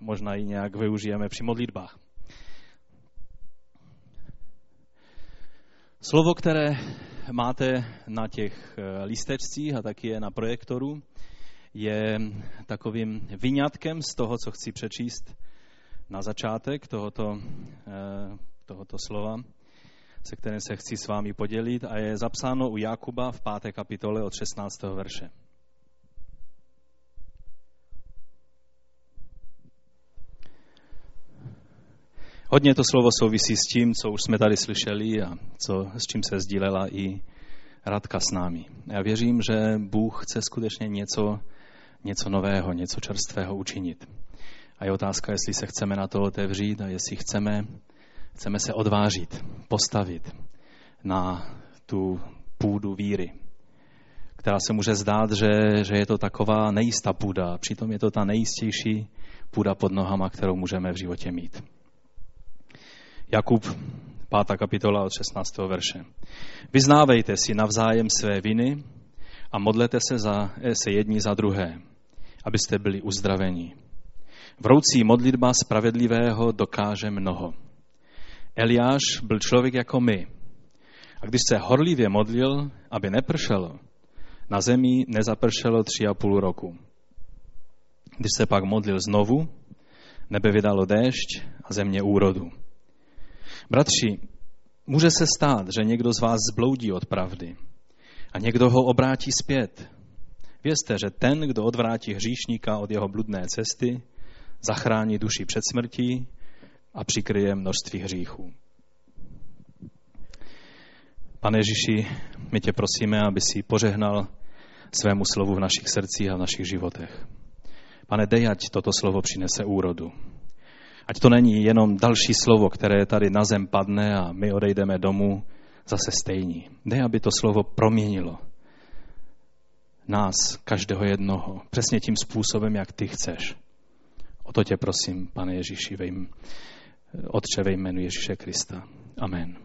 možná ji nějak využijeme při modlitbách. Slovo, které máte na těch eh, lístečcích a taky je na projektoru, je takovým vyňatkem z toho, co chci přečíst na začátek tohoto, eh, tohoto slova, se kterým se chci s vámi podělit a je zapsáno u Jakuba v páté kapitole od 16. verše. Hodně to slovo souvisí s tím, co už jsme tady slyšeli a co, s čím se sdílela i Radka s námi. Já věřím, že Bůh chce skutečně něco, něco nového, něco čerstvého učinit. A je otázka, jestli se chceme na to otevřít a jestli chceme, chceme se odvážit, postavit na tu půdu víry, která se může zdát, že, že je to taková nejistá půda, přitom je to ta nejistější půda pod nohama, kterou můžeme v životě mít. Jakub, 5. kapitola od 16. verše. Vyznávejte si navzájem své viny a modlete se, za, se jedni za druhé, abyste byli uzdraveni. Vroucí modlitba spravedlivého dokáže mnoho. Eliáš byl člověk jako my. A když se horlivě modlil, aby nepršelo, na zemi nezapršelo tři a půl roku. Když se pak modlil znovu, nebe vydalo déšť a země úrodu. Bratři, může se stát, že někdo z vás zbloudí od pravdy a někdo ho obrátí zpět. Vězte, že ten, kdo odvrátí hříšníka od jeho bludné cesty, zachrání duši před smrtí a přikryje množství hříchů. Pane Ježíši, my tě prosíme, aby si požehnal svému slovu v našich srdcích a v našich životech. Pane, dej, ať toto slovo přinese úrodu. Ať to není jenom další slovo, které tady na zem padne a my odejdeme domů zase stejní. Dej, aby to slovo proměnilo nás, každého jednoho, přesně tím způsobem, jak ty chceš. O to tě prosím, pane Ježíši, ve jim, Otče ve jménu Ježíše Krista. Amen.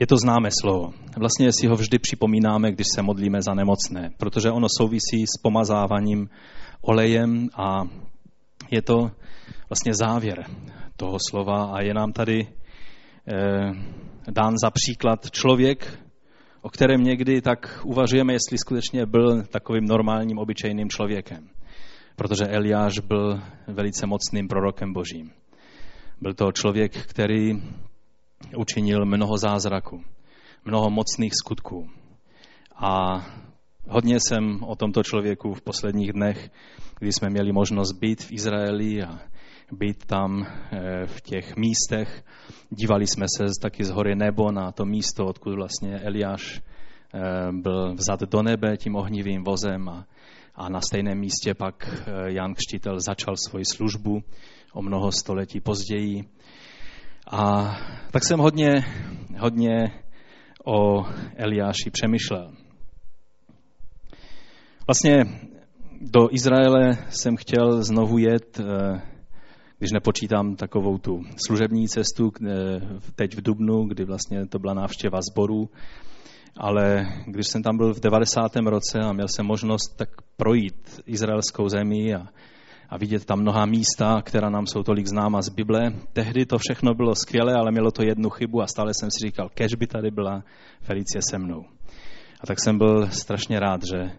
Je to známé slovo. Vlastně si ho vždy připomínáme, když se modlíme za nemocné, protože ono souvisí s pomazáváním olejem a je to vlastně závěr toho slova a je nám tady eh, dán za příklad člověk, o kterém někdy tak uvažujeme, jestli skutečně byl takovým normálním, obyčejným člověkem. Protože Eliáš byl velice mocným prorokem božím. Byl to člověk, který učinil mnoho zázraků, mnoho mocných skutků. A Hodně jsem o tomto člověku v posledních dnech, kdy jsme měli možnost být v Izraeli a být tam eh, v těch místech. Dívali jsme se taky z hory nebo na to místo, odkud vlastně Eliáš eh, byl vzat do nebe tím ohnivým vozem a, a na stejném místě pak eh, Jan Křtitel začal svoji službu o mnoho století později. A tak jsem hodně, hodně o Eliáši přemýšlel. Vlastně do Izraele jsem chtěl znovu jet, eh, když nepočítám takovou tu služební cestu eh, teď v Dubnu, kdy vlastně to byla návštěva sborů, ale když jsem tam byl v 90. roce a měl jsem možnost tak projít izraelskou zemi a, a vidět tam mnoha místa, která nám jsou tolik známa z Bible, tehdy to všechno bylo skvělé, ale mělo to jednu chybu a stále jsem si říkal, kež by tady byla Felicie se mnou. A tak jsem byl strašně rád, že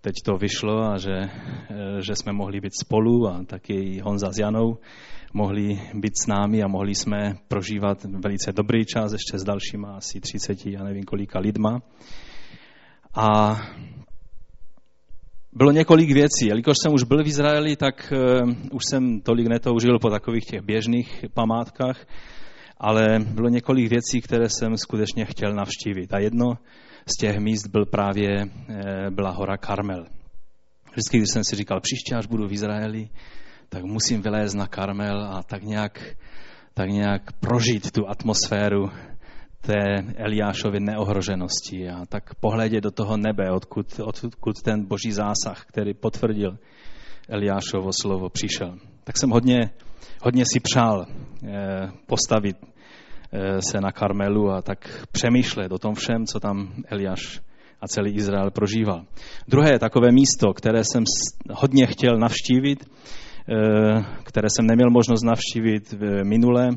teď to vyšlo a že, eh, že jsme mohli být spolu a taky Honza s Janou mohli být s námi a mohli jsme prožívat velice dobrý čas ještě s dalšíma asi 30, já nevím kolika lidma. A bylo několik věcí. Jelikož jsem už byl v Izraeli, tak uh, už jsem tolik netoužil po takových těch běžných památkách, ale bylo několik věcí, které jsem skutečně chtěl navštívit. A jedno z těch míst byl právě, eh, byla hora Karmel. Vždycky, když jsem si říkal, příště, až budu v Izraeli, tak musím vylézt na Karmel a tak nějak, tak nějak prožít tu atmosféru té Eliášovy neohroženosti a tak pohledět do toho nebe, odkud, odkud ten boží zásah, který potvrdil Eliášovo slovo, přišel. Tak jsem hodně, hodně si přál eh, postavit Eh, se na Karmelu a tak přemýšlet o tom všem, co tam Eliáš a celý Izrael prožíval. Druhé takové místo, které jsem hodně chtěl navštívit, eh, které jsem neměl možnost navštívit v minule,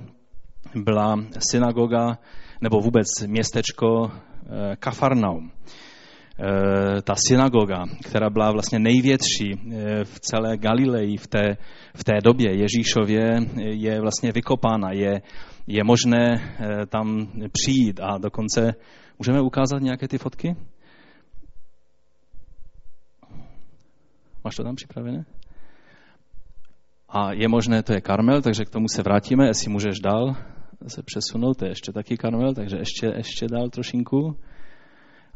byla synagoga nebo vůbec městečko Kafarnaum. Eh, ta synagoga, která byla vlastně největší v celé Galileji v té, v té době Ježíšově, je vlastně vykopána, je, je možné tam přijít a dokonce můžeme ukázat nějaké ty fotky? Máš to tam připravené? A je možné, to je Karmel, takže k tomu se vrátíme, jestli můžeš dál se přesunout, to je ještě taky Karmel, takže ještě, ještě dál trošinku.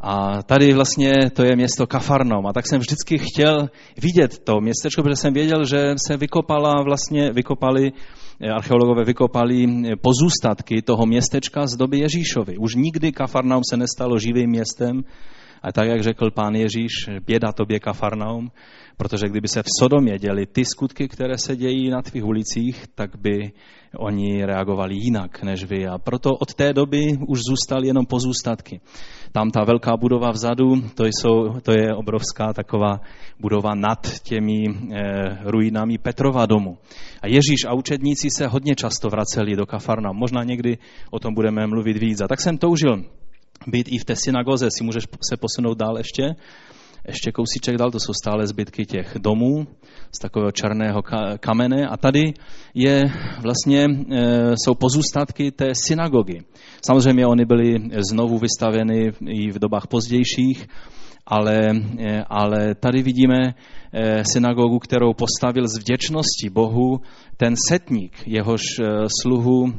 A tady vlastně to je město Kafarnom. A tak jsem vždycky chtěl vidět to městečko, protože jsem věděl, že se vykopala vlastně, vykopali, archeologové vykopali pozůstatky toho městečka z doby Ježíšovy. Už nikdy Kafarnaum se nestalo živým městem, a tak, jak řekl pán Ježíš, běda tobě Kafarnaum, protože kdyby se v Sodomě děli ty skutky, které se dějí na tvých ulicích, tak by oni reagovali jinak než vy. A proto od té doby už zůstaly jenom pozůstatky. Tam ta velká budova vzadu, to, jsou, to je obrovská taková budova nad těmi eh, ruinami Petrova domu. A Ježíš a učedníci se hodně často vraceli do Kafarna. Možná někdy o tom budeme mluvit víc. A tak jsem toužil být i v té synagoze. Si můžeš se posunout dál ještě? Ještě kousíček dal, to jsou stále zbytky těch domů z takového černého kamene. A tady je vlastně, e, jsou pozůstatky té synagogy. Samozřejmě oni byly znovu vystaveny i v dobách pozdějších, ale, e, ale tady vidíme e, synagogu, kterou postavil z vděčnosti Bohu ten setník, jehož sluhu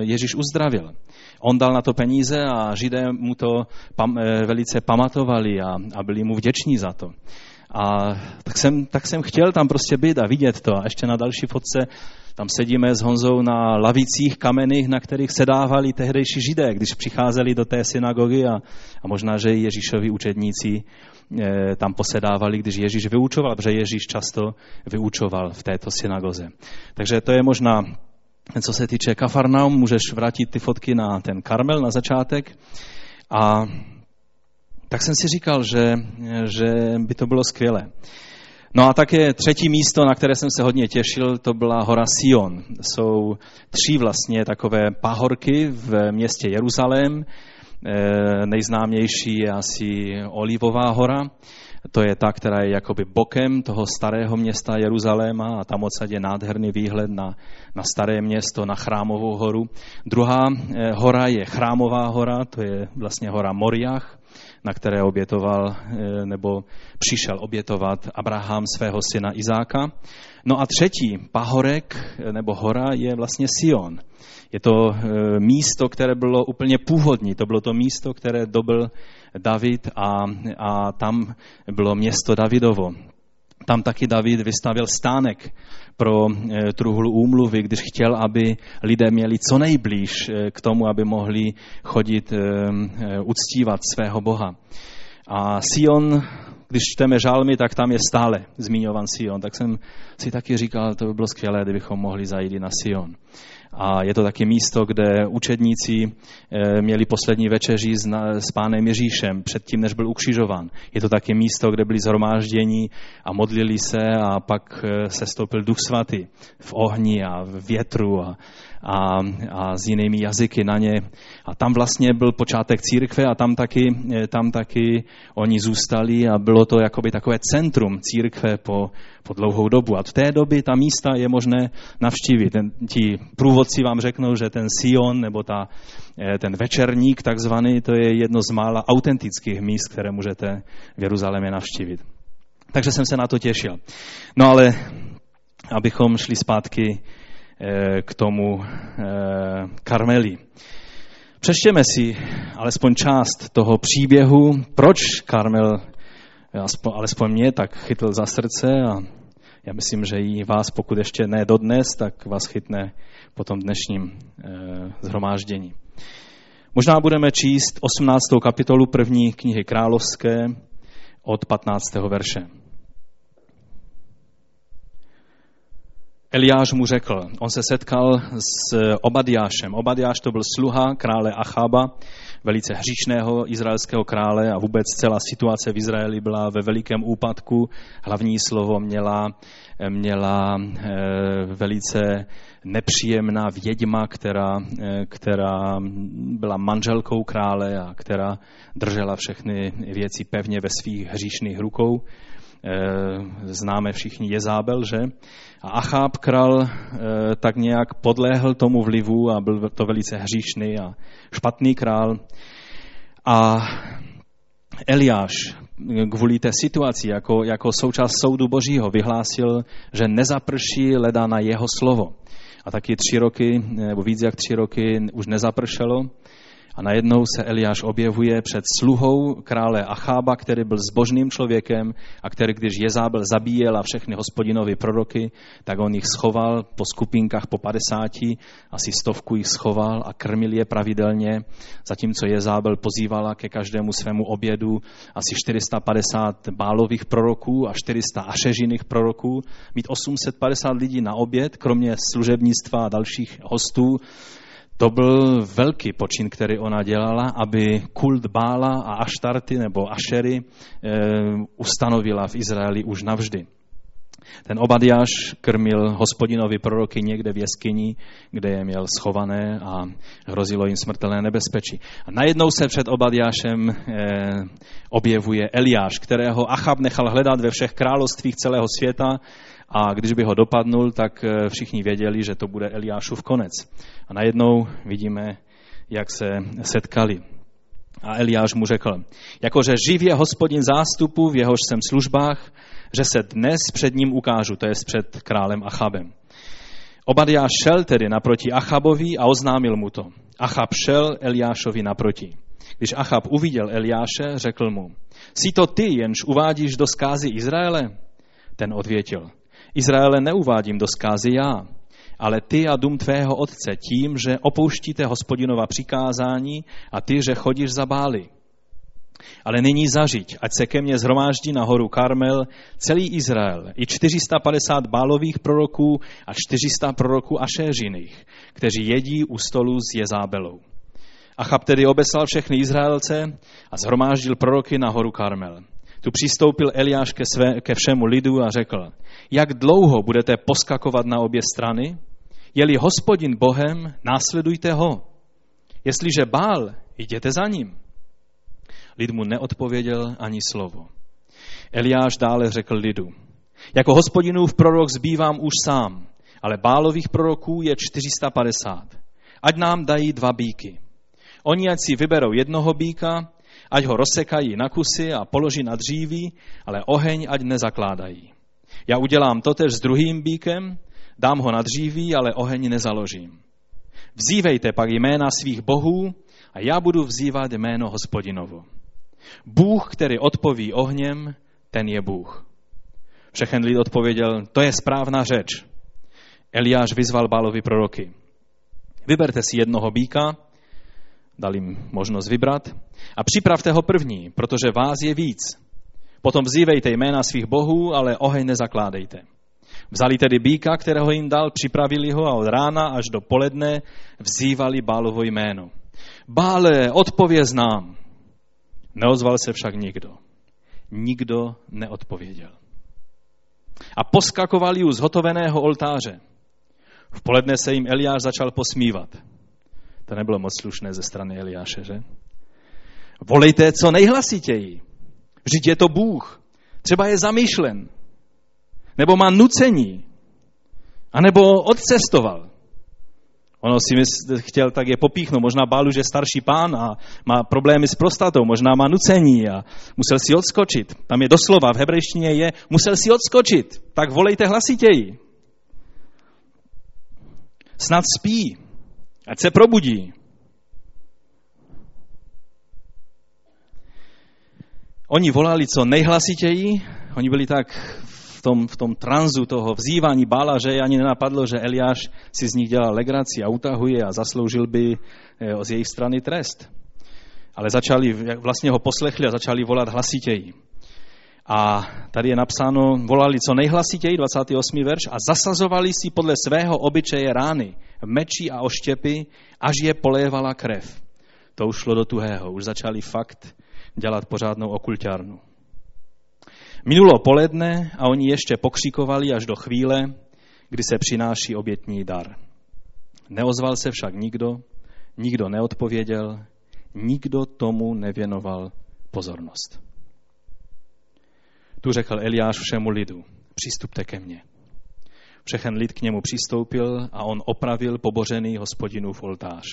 Ježíš uzdravil. On dal na to peníze a Židé mu to pam, eh, velice pamatovali a, a byli mu vděční za to. A tak jsem, tak jsem chtěl tam prostě být a vidět to. A ještě na další fotce tam sedíme s Honzou na lavicích kamenných, na kterých sedávali tehdejší židé, když přicházeli do té synagogy a, a možná, že i Ježíšovi učedníci e, tam posedávali, když Ježíš vyučoval, protože Ježíš často vyučoval v této synagoze. Takže to je možná co se týče Kafarnaum, můžeš vrátit ty fotky na ten Karmel na začátek. A tak jsem si říkal, že, že by to bylo skvělé. No a také třetí místo, na které jsem se hodně těšil, to byla hora Sion. Jsou tři vlastně takové pahorky v městě Jeruzalém. Eh, nejznámější je asi Olivová hora. To je ta, která je jakoby bokem toho starého města Jeruzaléma a tam odsaď je nádherný výhled na, na staré město, na chrámovou horu. Druhá eh, hora je chrámová hora, to je vlastně hora Moriach, na které obětoval eh, nebo přišel obětovat Abraham svého syna Izáka. No a třetí pahorek eh, nebo hora je vlastně Sion. Je to místo, které bylo úplně původní. To bylo to místo, které dobil David a, a tam bylo město Davidovo. Tam taky David vystavil stánek pro e, truhlu úmluvy, když chtěl, aby lidé měli co nejblíž e, k tomu, aby mohli chodit e, uctívat svého Boha. A Sion, když čteme žalmy, tak tam je stále zmiňovan Sion. Tak jsem si taky říkal, to by bylo skvělé, kdybychom mohli zajít na Sion. A je to taky místo, kde učedníci eh, měli poslední večeři s, pánem Ježíšem předtím, než byl ukřižován. Je to taky místo, kde byli zhromáždění a modlili se a pak eh, se stoupil duch svatý v ohni a v větru a, a, a s jinými jazyky na ně. A tam vlastně byl počátek církve a tam taky, eh, tam taky oni zůstali a bylo to jakoby takové centrum církve po, po dlouhou dobu. A v té doby ta místa je možné navštívit. Ten, ti průvodci vám řeknou, že ten Sion nebo ta, eh, ten večerník takzvaný, to je jedno z mála autentických míst, které můžete v Jeruzalémě navštívit. Takže jsem se na to těšil. No ale abychom šli zpátky Eh, k tomu eh, Karmeli. Přečtěme si alespoň část toho příběhu, proč Karmel, alespoň mě, tak chytl za srdce a já myslím, že i vás, pokud ještě ne dodnes, tak vás chytne po tom dnešním eh, zhromáždění. Možná budeme číst 18. kapitolu první knihy královské od 15. verše. Eliáš mu řekl, on se setkal s Obadiášem. Obadiáš to byl sluha krále Achaba, velice hříšného izraelského krále a vůbec celá situace v Izraeli byla ve velikém úpadku. Hlavní slovo měla, měla eh, velice nepříjemná vědma, která, eh, která byla manželkou krále a která držela všechny věci pevně ve svých hříšných rukou. Eh, známe všichni Jezábel, že? A Acháb král eh, tak nějak podléhl tomu vlivu a byl to velice hříšný a špatný král. A Eliáš kvůli té situaci, jako, jako součást soudu božího, vyhlásil, že nezaprší leda na jeho slovo. A taky tři roky, nebo víc jak tři roky už nezapršelo. A najednou se Eliáš objevuje před sluhou krále Achába, který byl zbožným člověkem a který, když Jezábel zabíjel a všechny hospodinovi proroky, tak on jich schoval po skupinkách po 50, asi stovku jich schoval a krmil je pravidelně, zatímco Jezábel pozývala ke každému svému obědu asi 450 bálových proroků a 400 ašežiných proroků, mít 850 lidí na oběd, kromě služebnictva a dalších hostů, to byl velký počin, který ona dělala, aby kult Bála a Aštarty nebo Ašery e, ustanovila v Izraeli už navždy. Ten Obadiáš krmil hospodinovi proroky někde v jeskyni, kde je měl schované a hrozilo jim smrtelné nebezpečí. A najednou se před Obadiášem e, objevuje Eliáš, kterého Achab nechal hledat ve všech královstvích celého světa a když by ho dopadnul, tak eh, všichni věděli, že to bude Eliášův konec. A najednou vidíme, jak se setkali. A Eliáš mu řekl, jakože živě hospodin zástupu, v jehož jsem službách, že se dnes před ním ukážu, to je před králem Achabem. Obadiáš šel tedy naproti Achabovi a oznámil mu to. Achab šel Eliášovi naproti. Když Achab uviděl Eliáše, řekl mu, jsi to ty, jenž uvádíš do skázy Izraele? Ten odvětil, Izraele neuvádím do zkázy já, ale ty a dům tvého otce tím, že opouštíte hospodinova přikázání a ty, že chodíš za bály. Ale nyní zažiť, ať se ke mně zhromáždí na horu Karmel celý Izrael, i 450 bálových proroků a 400 proroků Ašéřiných, kteří jedí u stolu s Jezábelou. Achab tedy obeslal všechny Izraelce a zhromáždil proroky na horu Karmel. Tu přistoupil Eliáš ke, své, ke všemu lidu a řekl, jak dlouho budete poskakovat na obě strany? Je-li hospodin Bohem, následujte ho. Jestliže bál, jděte za ním. Lid mu neodpověděl ani slovo. Eliáš dále řekl lidu, jako hospodinův prorok zbývám už sám, ale bálových proroků je 450. Ať nám dají dva bíky. Oni ať si vyberou jednoho býka ať ho rozsekají na kusy a položí na dříví, ale oheň ať nezakládají. Já udělám totež s druhým bíkem, dám ho na dříví, ale oheň nezaložím. Vzívejte pak jména svých bohů a já budu vzývat jméno hospodinovo. Bůh, který odpoví ohněm, ten je Bůh. Všechen lid odpověděl, to je správná řeč. Eliáš vyzval Bálovi proroky. Vyberte si jednoho býka, dal jim možnost vybrat, a připravte ho první, protože vás je víc. Potom vzývejte jména svých bohů, ale oheň nezakládejte. Vzali tedy býka, kterého jim dal, připravili ho a od rána až do poledne vzývali Bálovo jméno. Bále, odpověz nám. Neozval se však nikdo. Nikdo neodpověděl. A poskakovali u zhotoveného oltáře. V poledne se jim Eliáš začal posmívat. To nebylo moc slušné ze strany Eliáše, že? Volejte co nejhlasitěji. Vždyť je to Bůh. Třeba je zamýšlen. Nebo má nucení. A nebo odcestoval. Ono si mysl, chtěl, tak je popíchnout. Možná bálu, že je starší pán a má problémy s prostatou. Možná má nucení a musel si odskočit. Tam je doslova, v hebrejštině je, musel si odskočit. Tak volejte hlasitěji. Snad spí. Ať se probudí. Oni volali co nejhlasitěji, oni byli tak v tom, v tom tranzu toho vzývání bála, že ani nenapadlo, že Eliáš si z nich dělal legraci a utahuje a zasloužil by eh, z jejich strany trest. Ale začali, vlastně ho poslechli a začali volat hlasitěji. A tady je napsáno, volali co nejhlasitěji, 28. verš, a zasazovali si podle svého obyčeje rány, meči a oštěpy, až je polévala krev. To už šlo do tuhého, už začali fakt dělat pořádnou okulťárnu. Minulo poledne a oni ještě pokřikovali až do chvíle, kdy se přináší obětní dar. Neozval se však nikdo, nikdo neodpověděl, nikdo tomu nevěnoval pozornost. Tu řekl Eliáš všemu lidu, přistupte ke mně. Všechen lid k němu přistoupil a on opravil pobořený hospodinův oltář.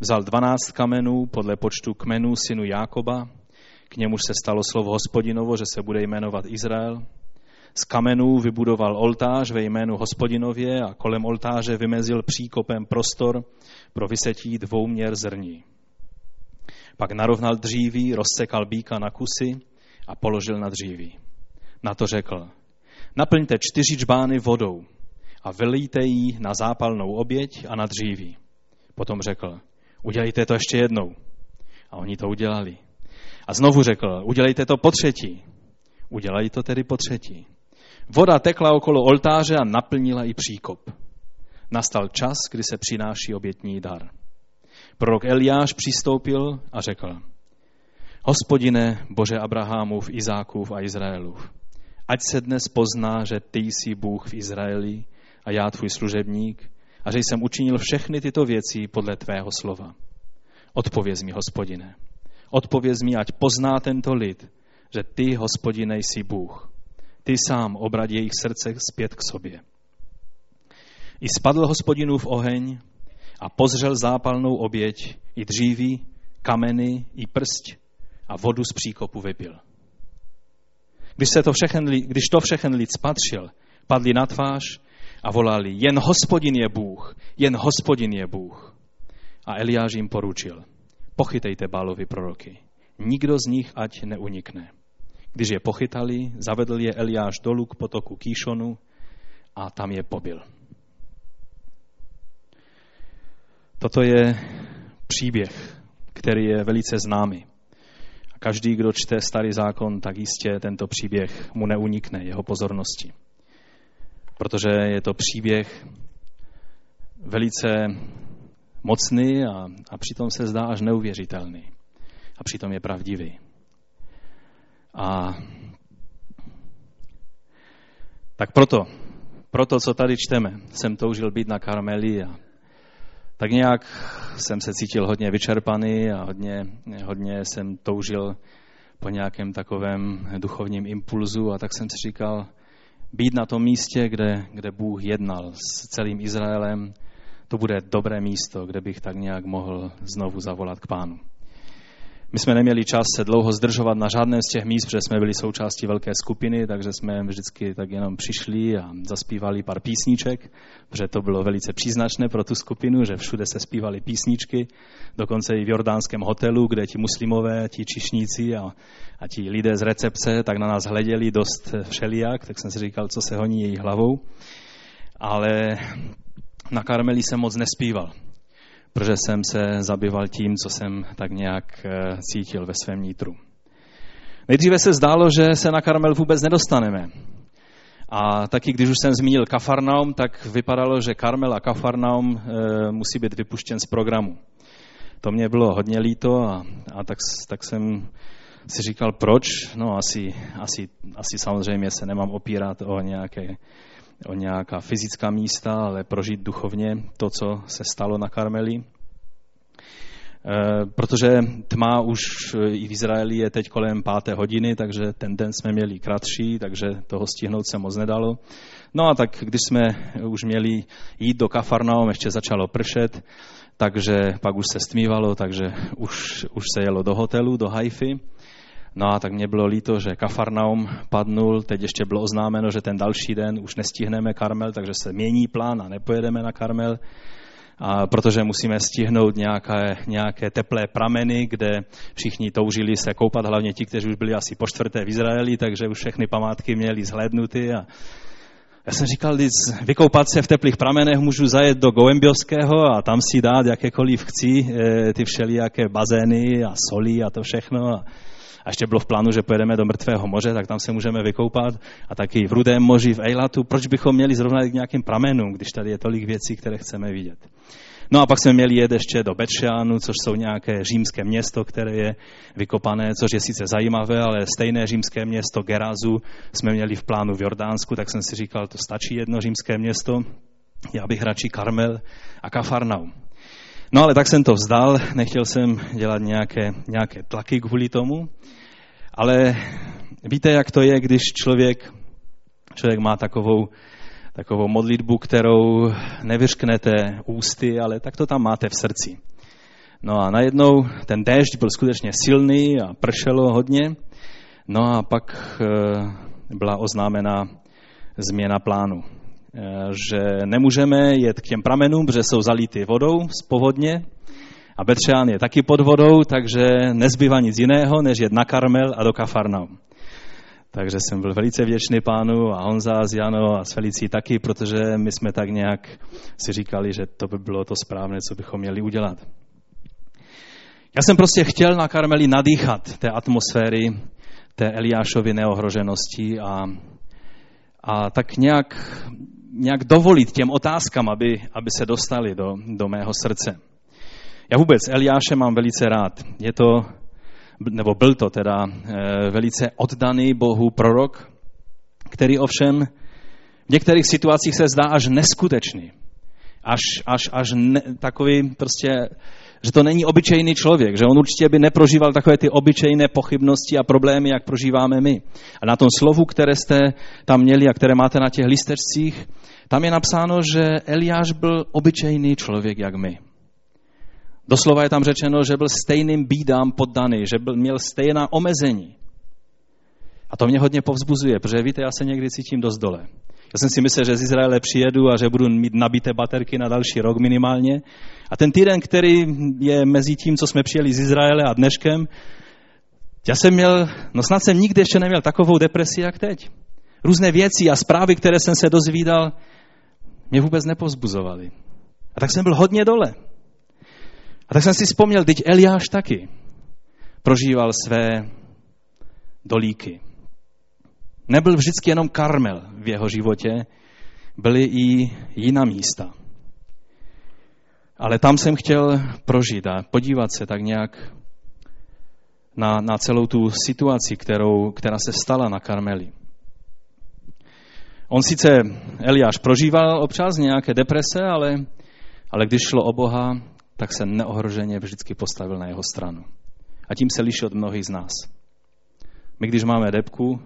Vzal dvanáct kamenů podle počtu kmenů synu Jákoba, k němuž se stalo slovo hospodinovo, že se bude jmenovat Izrael. Z kamenů vybudoval oltář ve jménu hospodinově a kolem oltáře vymezil příkopem prostor pro vysetí dvouměr zrní. Pak narovnal dříví, rozsekal býka na kusy a položil na dříví. Na to řekl, naplňte čtyři čbány vodou a vylejte ji na zápalnou oběť a na dříví. Potom řekl, udělejte to ještě jednou. A oni to udělali. A znovu řekl, udělejte to po třetí. Udělají to tedy po třetí. Voda tekla okolo oltáře a naplnila i příkop. Nastal čas, kdy se přináší obětní dar. Prorok Eliáš přistoupil a řekl, Hospodine, Bože Abrahamův, Izákův a Izraelův, ať se dnes pozná, že ty jsi Bůh v Izraeli a já tvůj služebník a že jsem učinil všechny tyto věci podle tvého slova. Odpověz mi, hospodine. Odpověz mi, ať pozná tento lid, že ty, hospodine, jsi Bůh. Ty sám obrať jejich srdce zpět k sobě. I spadl hospodinův oheň a pozřel zápalnou oběť, i dříví, kameny, i prst a vodu z příkopu vypil. Když, se to všechen, když to všechen lid spatřil, padli na tvář a volali, jen hospodin je Bůh, jen hospodin je Bůh. A Eliáš jim poručil, pochytejte Bálovi proroky, nikdo z nich ať neunikne. Když je pochytali, zavedl je Eliáš dolů k potoku Kýšonu a tam je pobil. Toto je příběh, který je velice známý. Každý, kdo čte starý zákon, tak jistě tento příběh mu neunikne jeho pozornosti. Protože je to příběh velice mocný a, a přitom se zdá až neuvěřitelný. A přitom je pravdivý. A tak proto, proto, co tady čteme, jsem toužil být na Karmeli a tak nějak jsem se cítil hodně vyčerpaný a hodně, hodně jsem toužil po nějakém takovém duchovním impulzu a tak jsem si říkal, být na tom místě, kde, kde Bůh jednal s celým Izraelem, to bude dobré místo, kde bych tak nějak mohl znovu zavolat k pánu. My jsme neměli čas se dlouho zdržovat na žádném z těch míst, protože jsme byli součástí velké skupiny, takže jsme vždycky tak jenom přišli a zaspívali pár písniček, protože to bylo velice příznačné pro tu skupinu, že všude se zpívaly písničky, dokonce i v jordánském hotelu, kde ti muslimové, ti čišníci a, a ti lidé z recepce tak na nás hleděli dost všelijak, tak jsem si říkal, co se honí její hlavou. Ale na Karmeli jsem moc nespíval protože jsem se zabýval tím, co jsem tak nějak eh, cítil ve svém nitru. Nejdříve se zdálo, že se na Karmel vůbec nedostaneme. A taky, když už jsem zmínil Kafarnaum, tak vypadalo, že Karmel a Kafarnaum e, musí být vypuštěn z programu. To mě bylo hodně líto a, a tak, tak jsem si říkal, proč? No asi, asi, asi samozřejmě se nemám opírat o nějaké o nějaká fyzická místa, ale prožít duchovně to, co se stalo na Karmeli. E, protože tma už i v Izraeli je teď kolem páté hodiny, takže ten den jsme měli kratší, takže toho stihnout se moc nedalo. No a tak když jsme už měli jít do Kafarnaum, ještě začalo pršet, takže pak už se stmívalo, takže už, už se jelo do hotelu, do Haify. No a tak mě bylo líto, že Kafarnaum padnul, teď ještě bylo oznámeno, že ten další den už nestihneme Karmel, takže se mění plán a nepojedeme na Karmel, a protože musíme stihnout nějaké, nějaké teplé prameny, kde všichni toužili se koupat, hlavně ti, kteří už byli asi po čtvrté v Izraeli, takže už všechny památky měli zhlédnuty a já jsem říkal, když vykoupat se v teplých pramenech můžu zajet do Goembiovského a tam si dát jakékoliv chci, eh, ty všelijaké bazény a soli a to všechno. A A ještě bylo v plánu, že pojedeme do Mrtvého moře, tak tam se můžeme vykoupat. A taky v Rudém moři, v Eilatu. Proč bychom měli zrovna k nějakým pramenům, když tady je tolik věcí, které chceme vidět? No a pak jsme měli jet ještě do Betšeanu, což jsou nějaké římské město, které je vykopané, což je sice zajímavé, ale stejné římské město Gerazu jsme měli v plánu v Jordánsku, tak jsem si říkal, to stačí jedno římské město, já bych radši Karmel a Kafarnaum. No ale tak jsem to vzdal, nechtěl jsem dělat nějaké, nějaké tlaky kvůli tomu, ale víte, jak to je, když člověk, člověk má takovou takovou modlitbu, kterou nevyřknete ústy, ale tak to tam máte v srdci. No a najednou ten déšť byl skutečně silný a pršelo hodně. No a pak e, byla oznámena změna plánu. E, že nemůžeme jet k těm pramenům, protože jsou zality vodou z povodně a Betřeán je taky pod vodou, takže nezbývá nic jiného, než jet na Karmel a do Kafarnaum. Takže jsem byl velice vděčný pánu a Honza s Jano a s Felicí taky, protože my jsme tak nějak si říkali, že to by bylo to správné, co bychom měli udělat. Já jsem prostě chtěl na Karmeli nadýchat té atmosféry, té Eliášovy neohroženosti a, a tak nějak, nějak dovolit těm otázkám, aby, aby se dostali do, do mého srdce. Já vůbec Eliáše mám velice rád. Je to nebo byl to teda eh, velice oddaný Bohu prorok, který ovšem v některých situacích se zdá až neskutečný. Až, až, až ne, takový prostě, že to není obyčejný člověk, že on určitě by neprožíval takové ty obyčejné pochybnosti a problémy, jak prožíváme my. A na tom slovu, které jste tam měli a které máte na těch listečcích, tam je napsáno, že Eliáš byl obyčejný člověk, jak my. Doslova je tam řečeno, že byl stejným bídám poddaný, že byl, měl stejná omezení. A to mě hodně povzbuzuje, protože víte, já se někdy cítím dost dole. Já jsem si myslel, že z Izraele přijedu a že budu mít nabité baterky na další rok minimálně. A ten týden, který je mezi tím, co jsme přijeli z Izraele a dneškem, já jsem měl, no snad jsem nikdy ještě neměl takovou depresi, jak teď. Různé věci a zprávy, které jsem se dozvídal, mě vůbec nepovzbuzovaly. A tak jsem byl hodně dole. A tak jsem si vzpomněl, teď Eliáš taky prožíval své dolíky. Nebyl vždycky jenom Karmel v jeho životě, byly i jiná místa. Ale tam jsem chtěl prožít a podívat se tak nějak na, na celou tu situaci, kterou, která se stala na Karmeli. On sice, Eliáš, prožíval občas nějaké deprese, ale, ale když šlo o Boha, tak se neohroženě vždycky postavil na jeho stranu. A tím se liší od mnohých z nás. My, když máme depku,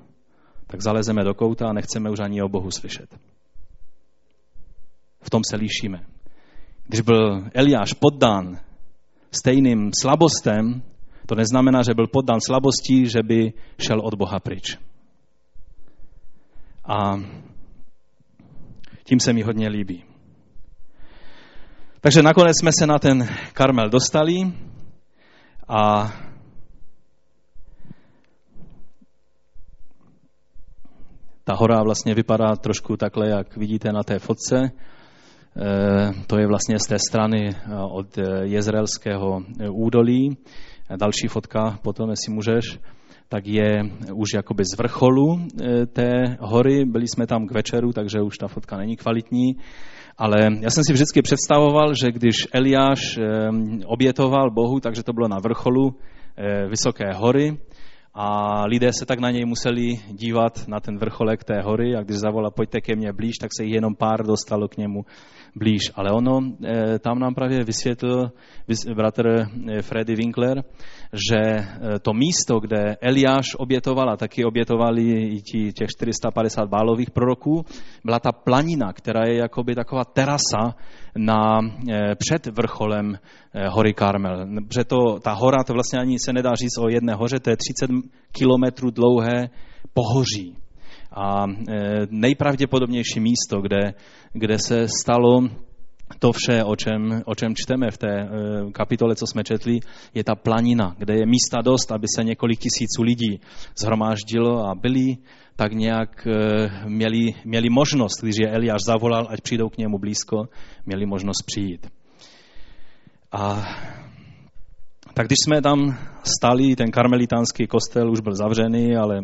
tak zalezeme do kouta a nechceme už ani o Bohu slyšet. V tom se líšíme. Když byl Eliáš poddán stejným slabostem, to neznamená, že byl poddán slabostí, že by šel od Boha pryč. A tím se mi hodně líbí. Takže nakonec jsme se na ten Karmel dostali a ta hora vlastně vypadá trošku takhle, jak vidíte na té fotce. E, to je vlastně z té strany e, od jezraelského údolí. Další fotka potom, jestli můžeš, tak je už jakoby z vrcholu e, té hory. Byli jsme tam k večeru, takže už ta fotka není kvalitní. Ale já jsem si vždycky představoval, že když Eliáš obětoval Bohu, takže to bylo na vrcholu vysoké hory a lidé se tak na něj museli dívat na ten vrcholek té hory a když zavolal pojďte ke mně blíž, tak se jich jenom pár dostalo k němu blíž. Ale ono, eh, tam nám právě vysvětlil bratr eh, Freddy Winkler, že eh, to místo, kde Eliáš obětoval a taky obětovali i ti, těch 450 bálových proroků, byla ta planina, která je jakoby taková terasa na, před vrcholem hory Karmel. Protože to, ta hora, to vlastně ani se nedá říct o jedné hoře, to je 30 kilometrů dlouhé pohoří. A nejpravděpodobnější místo, kde, kde se stalo to vše, o čem, o čem čteme v té eh, kapitole, co jsme četli, je ta planina, kde je místa dost, aby se několik tisíců lidí zhromáždilo a byli tak nějak eh, měli, měli možnost, když je Eliáš zavolal, ať přijdou k němu blízko, měli možnost přijít. A tak když jsme tam stali, ten karmelitánský kostel už byl zavřený, ale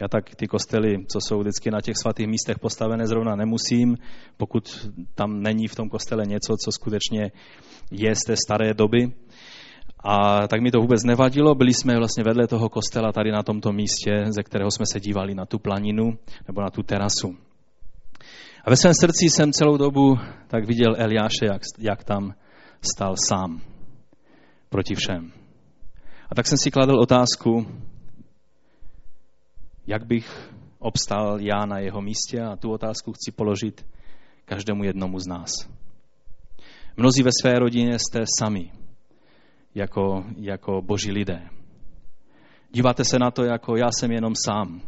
já tak ty kostely, co jsou vždycky na těch svatých místech postavené, zrovna nemusím, pokud tam není v tom kostele něco, co skutečně je z té staré doby. A tak mi to vůbec nevadilo, byli jsme vlastně vedle toho kostela tady na tomto místě, ze kterého jsme se dívali na tu planinu nebo na tu terasu. A ve svém srdci jsem celou dobu tak viděl Eliáše, jak, jak tam stál sám proti všem. A tak jsem si kladl otázku, jak bych obstál já na jeho místě a tu otázku chci položit každému jednomu z nás. Mnozí ve své rodině jste sami, jako, jako boží lidé. Díváte se na to, jako já jsem jenom sám.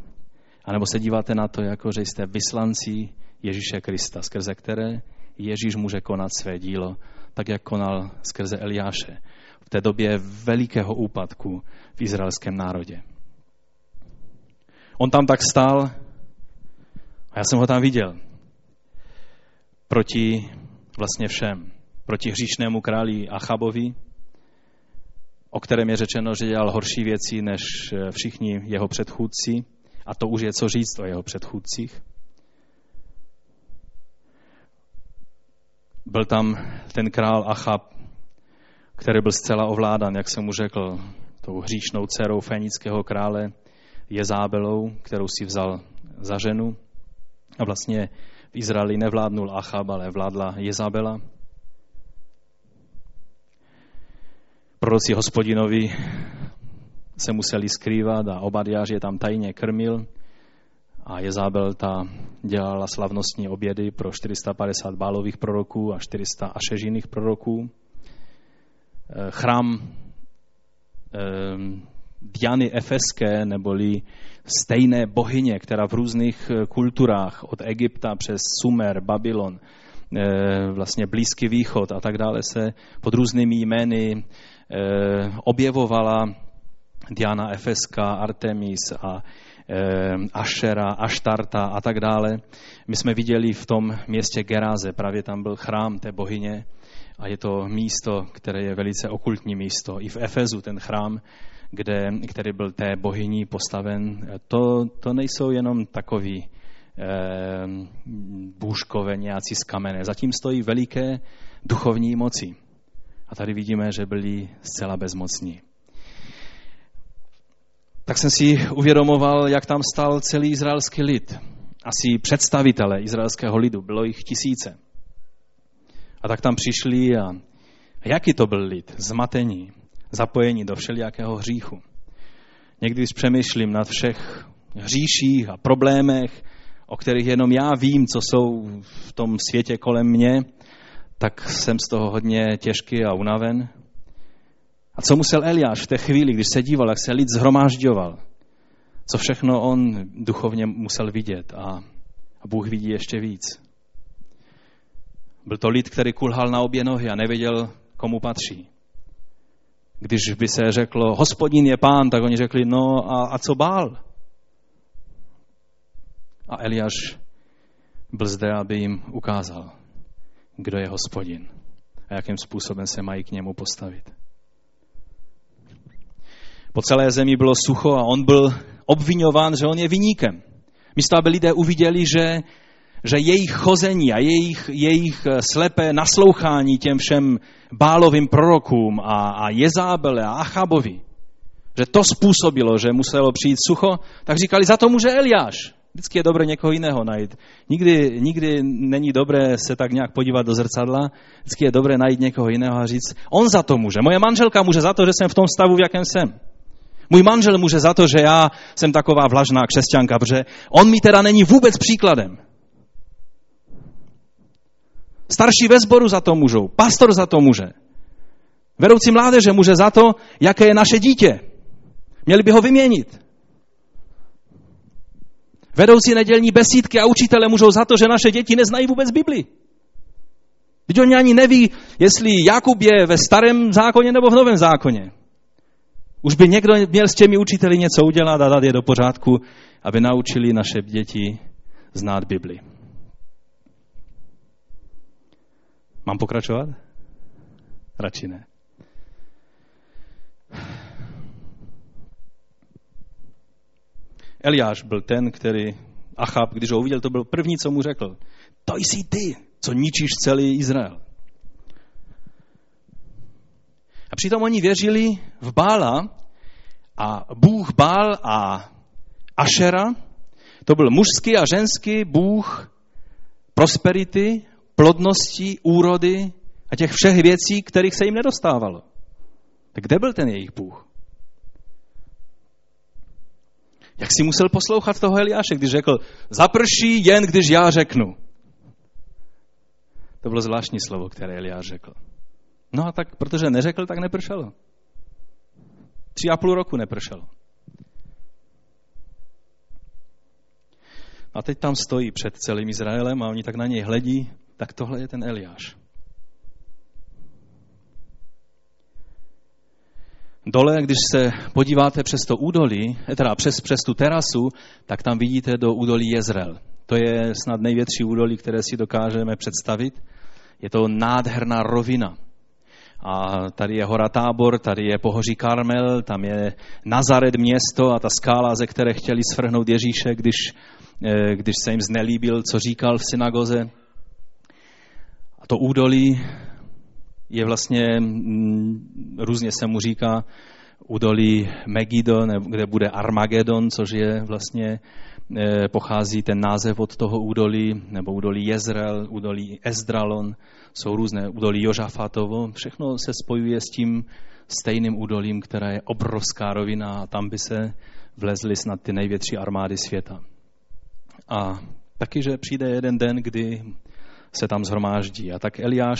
A nebo se díváte na to, jako že jste vyslanci Ježíše Krista, skrze které Ježíš může konat své dílo, tak jak konal skrze Eliáše v té době velikého úpadku v izraelském národě. On tam tak stál a já jsem ho tam viděl proti vlastně všem. Proti hříšnému králi Achabovi, o kterém je řečeno, že dělal horší věci než všichni jeho předchůdci. A to už je co říct o jeho předchůdcích. Byl tam ten král Achab, který byl zcela ovládan, jak jsem mu řekl, tou hříšnou dcerou fénického krále Jezábelou, kterou si vzal za ženu. A vlastně v Izraeli nevládnul Achab, ale vládla Jezabela. Proroci hospodinovi se museli skrývat a Obadiář je tam tajně krmil a Jezabel ta dělala slavnostní obědy pro 450 bálových proroků a 400 ašežiných proroků. Eh, chrám eh, Diany Efeské, neboli stejné bohyně, která v různých eh, kulturách od Egypta přes Sumer, Babylon, vlastně Blízký východ a tak dále se pod různými jmény objevovala Diana Efeska, Artemis a Ašera, Aštarta a tak dále. My jsme viděli v tom městě Geráze, právě tam byl chrám té bohyně a je to místo, které je velice okultní místo. I v Efezu ten chrám, kde, který byl té bohyní postaven, to, to nejsou jenom takový eh, bůžkové nějací z kamene. Zatím stojí veliké duchovní moci. A tady vidíme, že byli zcela bezmocní. Tak jsem si uvědomoval, jak tam stál celý izraelský lid. Asi představitele izraelského lidu, bylo jich tisíce. A tak tam přišli a, a jaký to byl lid? Zmatení, zapojení do všelijakého hříchu. Někdy, když přemýšlím nad všech hříších a problémech, o kterých jenom já vím, co jsou v tom světě kolem mě, tak jsem z toho hodně těžký a unaven. A co musel Eliáš v té chvíli, když se díval, jak se lid zhromážďoval, co všechno on duchovně musel vidět a, a Bůh vidí ještě víc. Byl to lid, který kulhal na obě nohy a nevěděl, komu patří. Když by se řeklo, hospodin je pán, tak oni řekli, no a, a co bál? A Eliáš byl zde, aby jim ukázal, kdo je hospodin a jakým způsobem se mají k němu postavit. Po celé zemi bylo sucho a on byl obvinován, že on je vyníkem. Místo, aby lidé uviděli, že že jejich chození a jejich, jejich eh, slepé naslouchání těm všem bálovým prorokům a, a Jezábele a Achabovi, že to způsobilo, že muselo přijít sucho, tak říkali, za to může Eliáš. Vždycky je dobré někoho jiného najít. Nikdy, nikdy není dobré se tak nějak podívat do zrcadla, vždycky je dobré najít někoho jiného a říct, on za to může. Moje manželka může za to, že jsem v tom stavu, v jakém jsem. Můj manžel může za to, že já jsem taková vlažná křesťanka, protože on mi teda není vůbec příkladem. Starší ve sboru za to můžou, pastor za to může. Vedoucí mládeže může za to, jaké je naše dítě. Měli by ho vyměnit. Vedoucí nedělní besídky a učitele můžou za to, že naše děti neznají vůbec Bibli. Teď oni ani neví, jestli Jakub je ve starém zákoně nebo v novém zákoně. Už by někdo měl s těmi učiteli něco udělat a dát je do pořádku, aby naučili naše děti znát Bibli. Mám pokračovat? Radši ne. Eliáš byl ten, který Achab, když ho uviděl, to byl první, co mu řekl. To jsi ty, co ničíš celý Izrael. A přitom oni věřili v Bála a Bůh Bál a Ašera, to byl mužský a ženský Bůh prosperity, plodnosti, úrody a těch všech věcí, kterých se jim nedostávalo. Tak kde byl ten jejich Bůh? Jak si musel poslouchat toho Eliáše, když řekl, zaprší jen, když já řeknu. To bylo zvláštní slovo, které Eliáš řekl. No a tak, protože neřekl, tak nepršelo. Tři a půl roku nepršelo. A teď tam stojí před celým Izraelem a oni tak na něj hledí, tak tohle je ten Eliáš. Dole, když se podíváte přes to údolí, teda přes, přes tu terasu, tak tam vidíte do údolí Jezrel. To je snad největší údolí, které si dokážeme představit. Je to nádherná rovina. A tady je hora Tábor, tady je pohoří Karmel, tam je Nazaret město a ta skála, ze které chtěli svrhnout Ježíše, když, eh, když se jim znelíbil, co říkal v synagoze. To údolí je vlastně, mm, různě se mu říká, údolí Megiddo, kde bude Armagedon, což je vlastně, eh, pochází ten název od toho údolí, nebo údolí Jezrel, údolí Ezdralon, jsou různé údolí Jožafatovo, všechno se spojuje s tím stejným údolím, které je obrovská rovina a tam by se vlezly snad ty největší armády světa. A taky, že přijde jeden den, kdy se tam zhromáždí. A tak Eliáš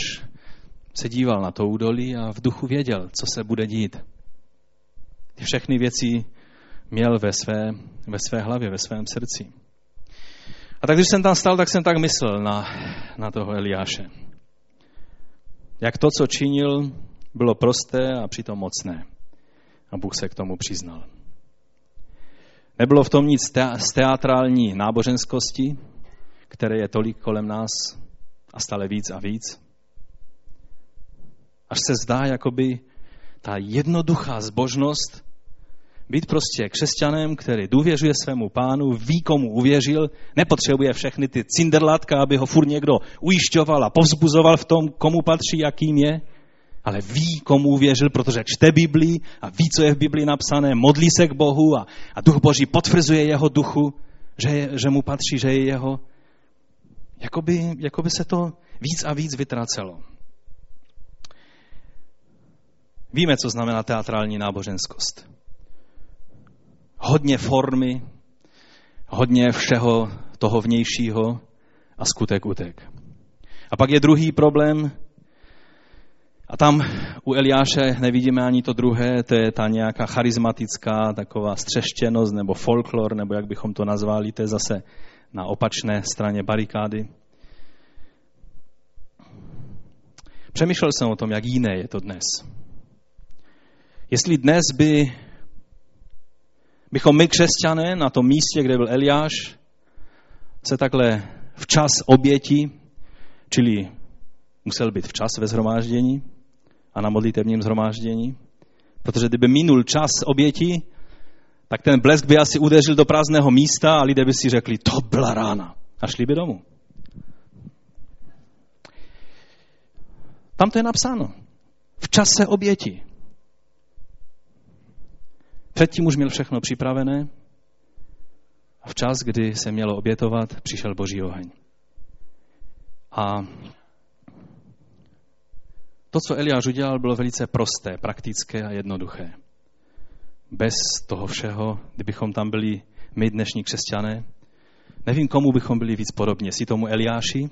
se díval na to údolí a v duchu věděl, co se bude dít. Všechny věci měl ve své, ve své hlavě, ve svém srdci. A tak když jsem tam stal, tak jsem tak myslel na, na toho Eliáše. Jak to, co činil, bylo prosté a přitom mocné. A Bůh se k tomu přiznal. Nebylo v tom nic z teatrální náboženskosti, které je tolik kolem nás a stále víc a víc. Až se zdá, jakoby ta jednoduchá zbožnost, být prostě křesťanem, který důvěřuje svému pánu, ví, komu uvěřil, nepotřebuje všechny ty cinderlátka, aby ho furt někdo ujišťoval a povzbuzoval v tom, komu patří, jakým je, ale ví, komu uvěřil, protože čte Biblii a ví, co je v Biblii napsané, modlí se k Bohu a, a duch Boží potvrzuje jeho duchu, že, je, že mu patří, že je jeho. Jakoby, jakoby se to víc a víc vytracelo. Víme, co znamená teatrální náboženskost. Hodně formy, hodně všeho toho vnějšího a skutek utek. A pak je druhý problém, a tam u Eliáše nevidíme ani to druhé, to je ta nějaká charismatická taková střeštěnost nebo folklor, nebo jak bychom to nazvali, to je zase na opačné straně barikády. Přemýšlel jsem o tom, jak jiné je to dnes. Jestli dnes by, bychom my křesťané na tom místě, kde byl Eliáš, se takhle včas oběti, čili musel být včas ve zhromáždění a na modlitevním zhromáždění, protože kdyby minul čas oběti, tak ten blesk by asi udeřil do prázdného místa a lidé by si řekli, to byla rána. A šli by domů. Tam to je napsáno. V čase oběti. Předtím už měl všechno připravené a včas, kdy se mělo obětovat, přišel boží oheň. A to, co Eliáš udělal, bylo velice prosté, praktické a jednoduché. Bez toho všeho, kdybychom tam byli my dnešní křesťané, nevím, komu bychom byli víc podobně. Si tomu Eliáši,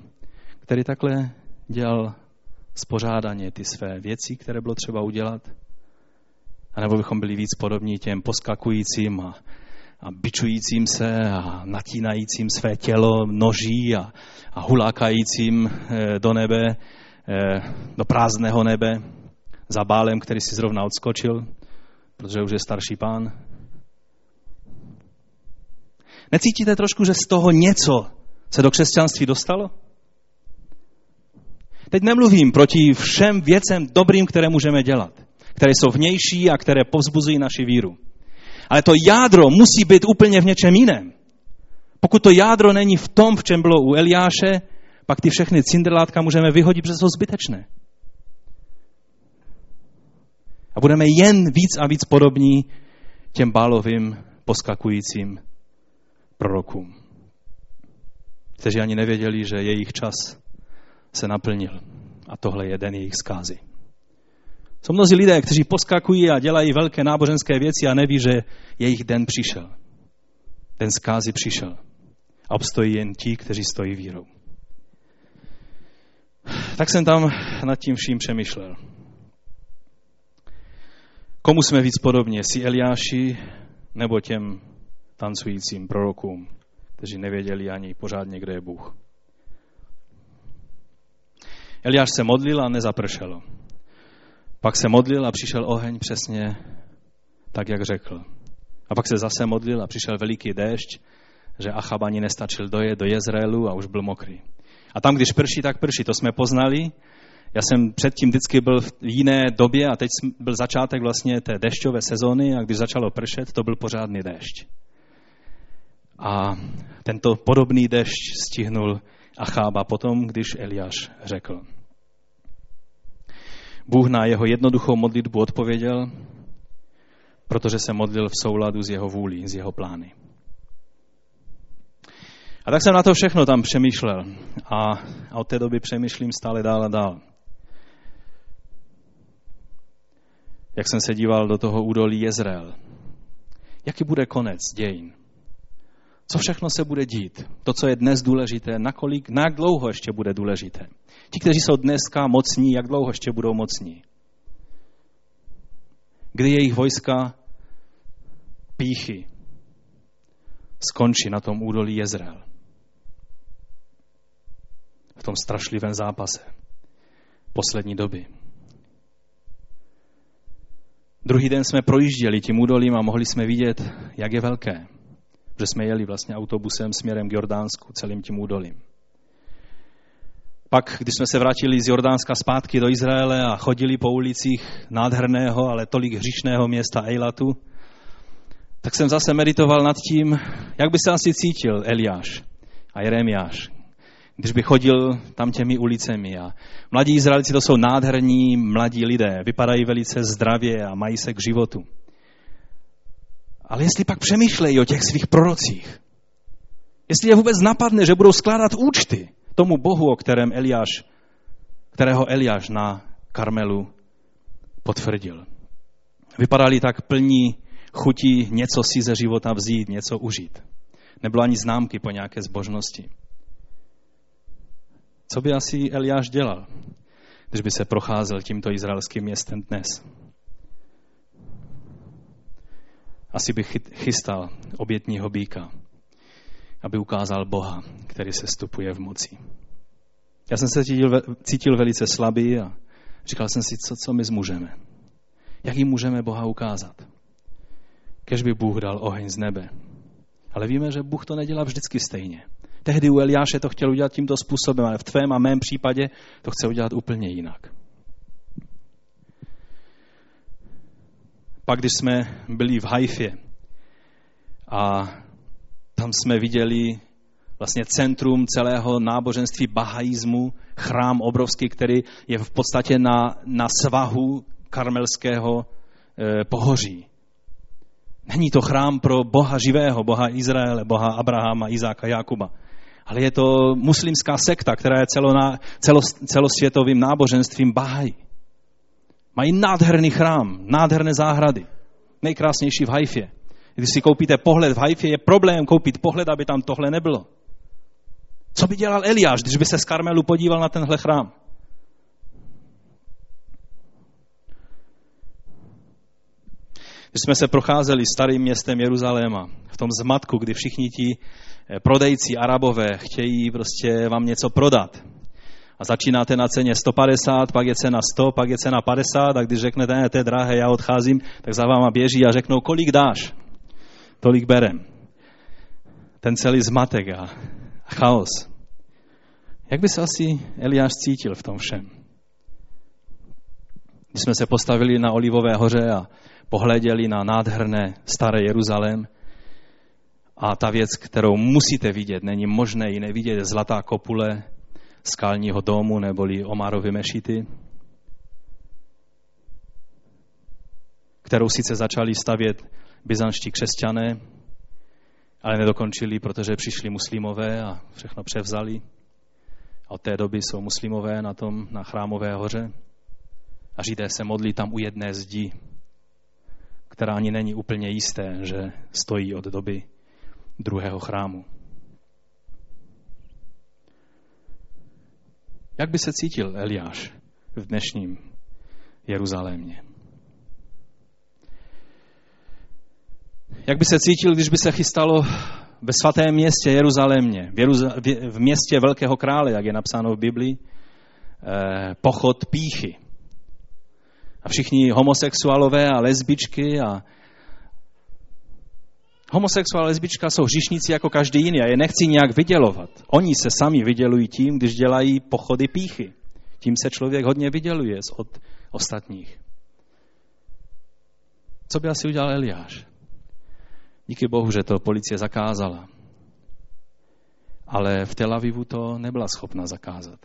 který takhle dělal spořádaně ty své věci, které bylo třeba udělat, a nebo bychom byli víc podobní těm poskakujícím a, a bičujícím se a natínajícím své tělo noží a, a hulákajícím eh, do nebe, eh, do prázdného nebe za bálem, který si zrovna odskočil, protože už je starší pán. Necítíte trošku, že z toho něco se do křesťanství dostalo? Teď nemluvím proti všem věcem dobrým, které můžeme dělat které jsou vnější a které povzbuzují naši víru. Ale to jádro musí být úplně v něčem jiném. Pokud to jádro není v tom, v čem bylo u Eliáše, pak ty všechny cinderlátka můžeme vyhodit, protože jsou zbytečné. A budeme jen víc a víc podobní těm bálovým poskakujícím prorokům, kteří ani nevěděli, že jejich čas se naplnil. A tohle je den jejich zkázy. Jsou mnozí lidé, kteří poskakují a dělají velké náboženské věci a neví, že jejich den přišel. Den zkázy přišel. A obstojí jen ti, kteří stojí vírou. Tak jsem tam nad tím vším přemýšlel. Komu jsme víc podobně? Si Eliáši nebo těm tancujícím prorokům, kteří nevěděli ani pořádně, kde je Bůh? Eliáš se modlil a nezapršelo. Pak se modlil a přišel oheň přesně tak, jak řekl. A pak se zase modlil a přišel veliký déšť, že Achab ani nestačil dojet do Jezreelu a už byl mokrý. A tam, když prší, tak prší. To jsme poznali. Já jsem předtím vždycky byl v jiné době a teď byl začátek vlastně té dešťové sezóny a když začalo pršet, to byl pořádný déšť. A tento podobný déšť stihnul Achába potom, když Eliáš řekl. Bůh na jeho jednoduchou modlitbu odpověděl, protože se modlil v souladu s jeho vůlí, s jeho plány. A tak jsem na to všechno tam přemýšlel a od té doby přemýšlím stále dál a dál. Jak jsem se díval do toho údolí Jezreel. Jaký bude konec dějin? Co všechno se bude dít? To, co je dnes důležité, nakolik, na jak dlouho ještě bude důležité? Ti, kteří jsou dneska mocní, jak dlouho ještě budou mocní? Kdy jejich vojska píchy skončí na tom údolí Jezreel? V tom strašlivém zápase poslední doby. Druhý den jsme projížděli tím údolím a mohli jsme vidět, jak je velké. Že jsme jeli vlastně autobusem směrem k Jordánsku celým tím údolím. Pak, když jsme se vrátili z Jordánska zpátky do Izraele a chodili po ulicích nádherného, ale tolik hříšného města Eilatu, tak jsem zase meditoval nad tím, jak by se asi cítil Eliáš a Jeremiáš, když by chodil tam těmi ulicemi. A mladí Izraelci to jsou nádherní mladí lidé, vypadají velice zdravě a mají se k životu. Ale jestli pak přemýšlejí o těch svých prorocích, jestli je vůbec napadne, že budou skládat účty tomu Bohu, o kterém Eliáš, kterého Eliáš na Karmelu potvrdil. Vypadali tak plní chutí něco si ze života vzít, něco užít. Nebylo ani známky po nějaké zbožnosti. Co by asi Eliáš dělal, když by se procházel tímto izraelským městem dnes? Asi by chystal obětního býka, aby ukázal Boha, který se stupuje v moci. Já jsem se cítil, cítil velice slabý a říkal jsem si, co, co my zmůžeme. Jak jim můžeme Boha ukázat? Kež by Bůh dal oheň z nebe. Ale víme, že Bůh to nedělá vždycky stejně. Tehdy u Eliáše to chtěl udělat tímto způsobem, ale v tvém a mém případě to chce udělat úplně jinak. Pak, když jsme byli v Haifě a tam jsme viděli vlastně centrum celého náboženství bahaismu, chrám obrovský, který je v podstatě na, na svahu karmelského e, pohoří. Není to chrám pro Boha živého, Boha Izraele, Boha Abrahama, Izáka, Jakuba ale je to muslimská sekta, která je celona, celos, celosvětovým náboženstvím Bahaj. Mají nádherný chrám, nádherné záhrady. Nejkrásnější v Haifě. Když si koupíte pohled v Haifě, je problém koupit pohled, aby tam tohle nebylo. Co by dělal Eliáš, když by se z Karmelu podíval na tenhle chrám? Když jsme se procházeli starým městem Jeruzaléma, v tom zmatku, kdy všichni ti prodejci arabové chtějí prostě vám něco prodat. A začínáte na ceně 150, pak je cena 100, pak je cena 50 a když řeknete, ne, to je drahé, já odcházím, tak za váma běží a řeknou, kolik dáš? Tolik berem. Ten celý zmatek a chaos. Jak by se asi Eliáš cítil v tom všem? Když jsme se postavili na Olivové hoře a pohleděli na nádherné staré Jeruzalém, a ta věc, kterou musíte vidět, není možné ji nevidět, je zlatá kopule skalního domu neboli Omarovy mešity, kterou sice začali stavět byzanští křesťané, ale nedokončili, protože přišli muslimové a všechno převzali. A od té doby jsou muslimové na tom, na chrámové hoře. A židé se modlí tam u jedné zdi, která ani není úplně jisté, že stojí od doby druhého chrámu. Jak by se cítil Eliáš v dnešním Jeruzalémě? Jak by se cítil, když by se chystalo ve svatém městě Jeruzalémě, v, Jeruza- v městě Velkého krále, jak je napsáno v Biblii, eh, pochod píchy. A všichni homosexuálové a lesbičky a homosexuál lesbička jsou hříšníci jako každý jiný a je nechci nějak vydělovat. Oni se sami vydělují tím, když dělají pochody píchy. Tím se člověk hodně vyděluje od ostatních. Co by asi udělal Eliáš? Díky Bohu, že to policie zakázala. Ale v Tel Avivu to nebyla schopna zakázat.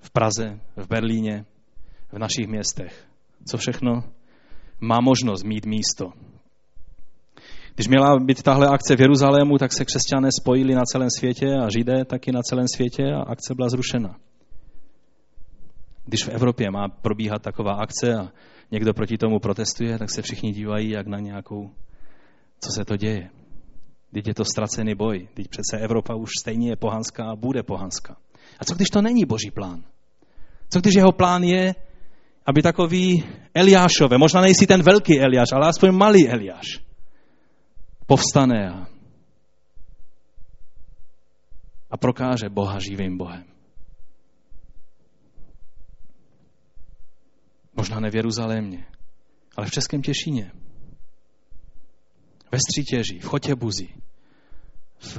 V Praze, v Berlíně, v našich městech. Co všechno má možnost mít místo. Když měla být tahle akce v Jeruzalému, tak se křesťané spojili na celém světě a židé taky na celém světě a akce byla zrušena. Když v Evropě má probíhat taková akce a někdo proti tomu protestuje, tak se všichni dívají jak na nějakou, co se to děje. Teď je to ztracený boj. Teď přece Evropa už stejně je pohanská a bude pohanská. A co když to není boží plán? Co když jeho plán je, aby takový Eliášové, možná nejsi ten velký Eliáš, ale aspoň malý Eliáš, povstane a, a prokáže Boha živým Bohem. Možná ne v Jeruzalémě, ale v Českém Těšíně. Ve Střítěži, v Chotěbuzi, v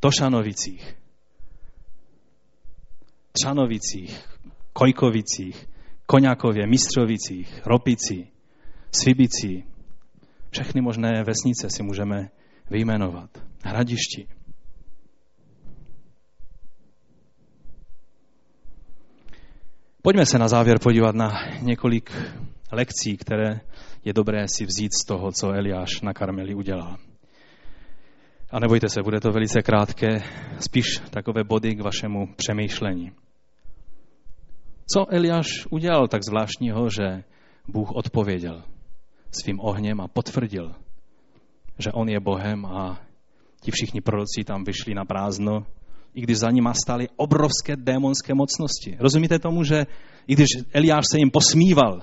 Tošanovicích, Třanovicích, Kojkovicích, Koňakově, Mistrovicích, Ropici, Svibici. Všechny možné vesnice si můžeme vyjmenovat. Hradišti. Pojďme se na závěr podívat na několik lekcí, které je dobré si vzít z toho, co Eliáš na Karmeli udělal. A nebojte se, bude to velice krátké, spíš takové body k vašemu přemýšlení. Co Eliáš udělal tak zvláštního, že Bůh odpověděl svým ohněm a potvrdil, že on je Bohem a ti všichni proroci tam vyšli na prázdno i když za nima stály obrovské démonské mocnosti. Rozumíte tomu, že i když Eliáš se jim posmíval,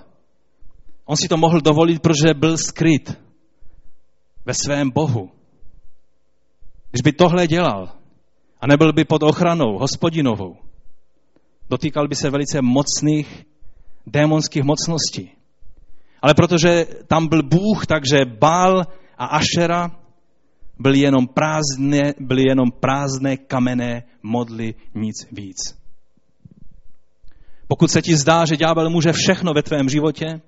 on si to mohl dovolit, protože byl skryt ve svém Bohu. Když by tohle dělal a nebyl by pod ochranou hospodinovou, dotýkal by se velice mocných démonských mocností. Ale protože tam byl Bůh, takže Bál a Ašera byly jenom prázdné, byly jenom prázdné kamenné modly, nic víc. Pokud se ti zdá, že ďábel může všechno ve tvém životě,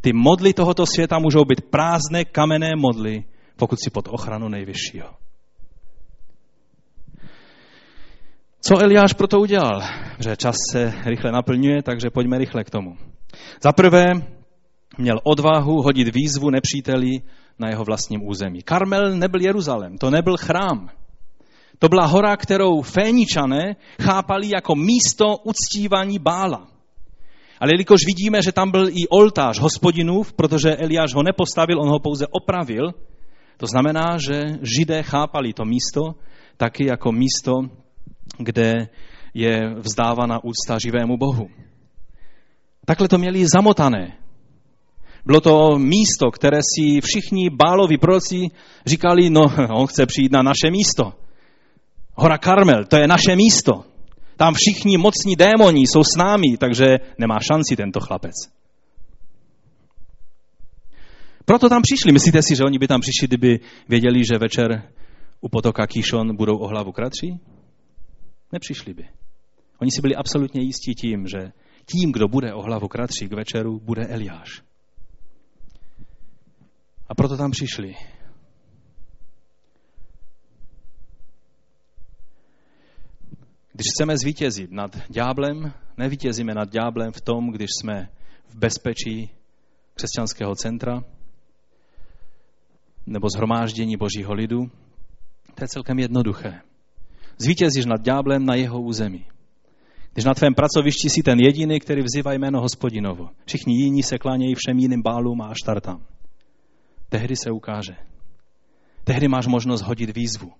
ty modly tohoto světa můžou být prázdné kamenné modly, pokud si pod ochranu nejvyššího. Co Eliáš proto udělal? Že čas se rychle naplňuje, takže pojďme rychle k tomu. Za prvé měl odvahu hodit výzvu nepříteli na jeho vlastním území. Karmel nebyl Jeruzalém, to nebyl chrám. To byla hora, kterou Féničané chápali jako místo uctívání Bála. Ale jelikož vidíme, že tam byl i oltář hospodinův, protože Eliáš ho nepostavil, on ho pouze opravil, to znamená, že židé chápali to místo taky jako místo, kde je vzdávána úcta živému Bohu. Takhle to měli zamotané bylo to místo, které si všichni báloví proroci říkali, no on chce přijít na naše místo. Hora Karmel, to je naše místo. Tam všichni mocní démoni jsou s námi, takže nemá šanci tento chlapec. Proto tam přišli. Myslíte si, že oni by tam přišli, kdyby věděli, že večer u potoka Kishon budou o hlavu kratší? Nepřišli by. Oni si byli absolutně jistí tím, že tím, kdo bude o hlavu kratší k večeru, bude Eliáš. A proto tam přišli. Když chceme zvítězit nad ďáblem, nevítězíme nad ďáblem v tom, když jsme v bezpečí křesťanského centra nebo zhromáždění božího lidu. To je celkem jednoduché. Zvítězíš nad ďáblem na jeho území. Když na tvém pracovišti si ten jediný, který vzývá jméno hospodinovo. Všichni jiní se klánějí všem jiným bálům a aštartám. Tehdy se ukáže. Tehdy máš možnost hodit výzvu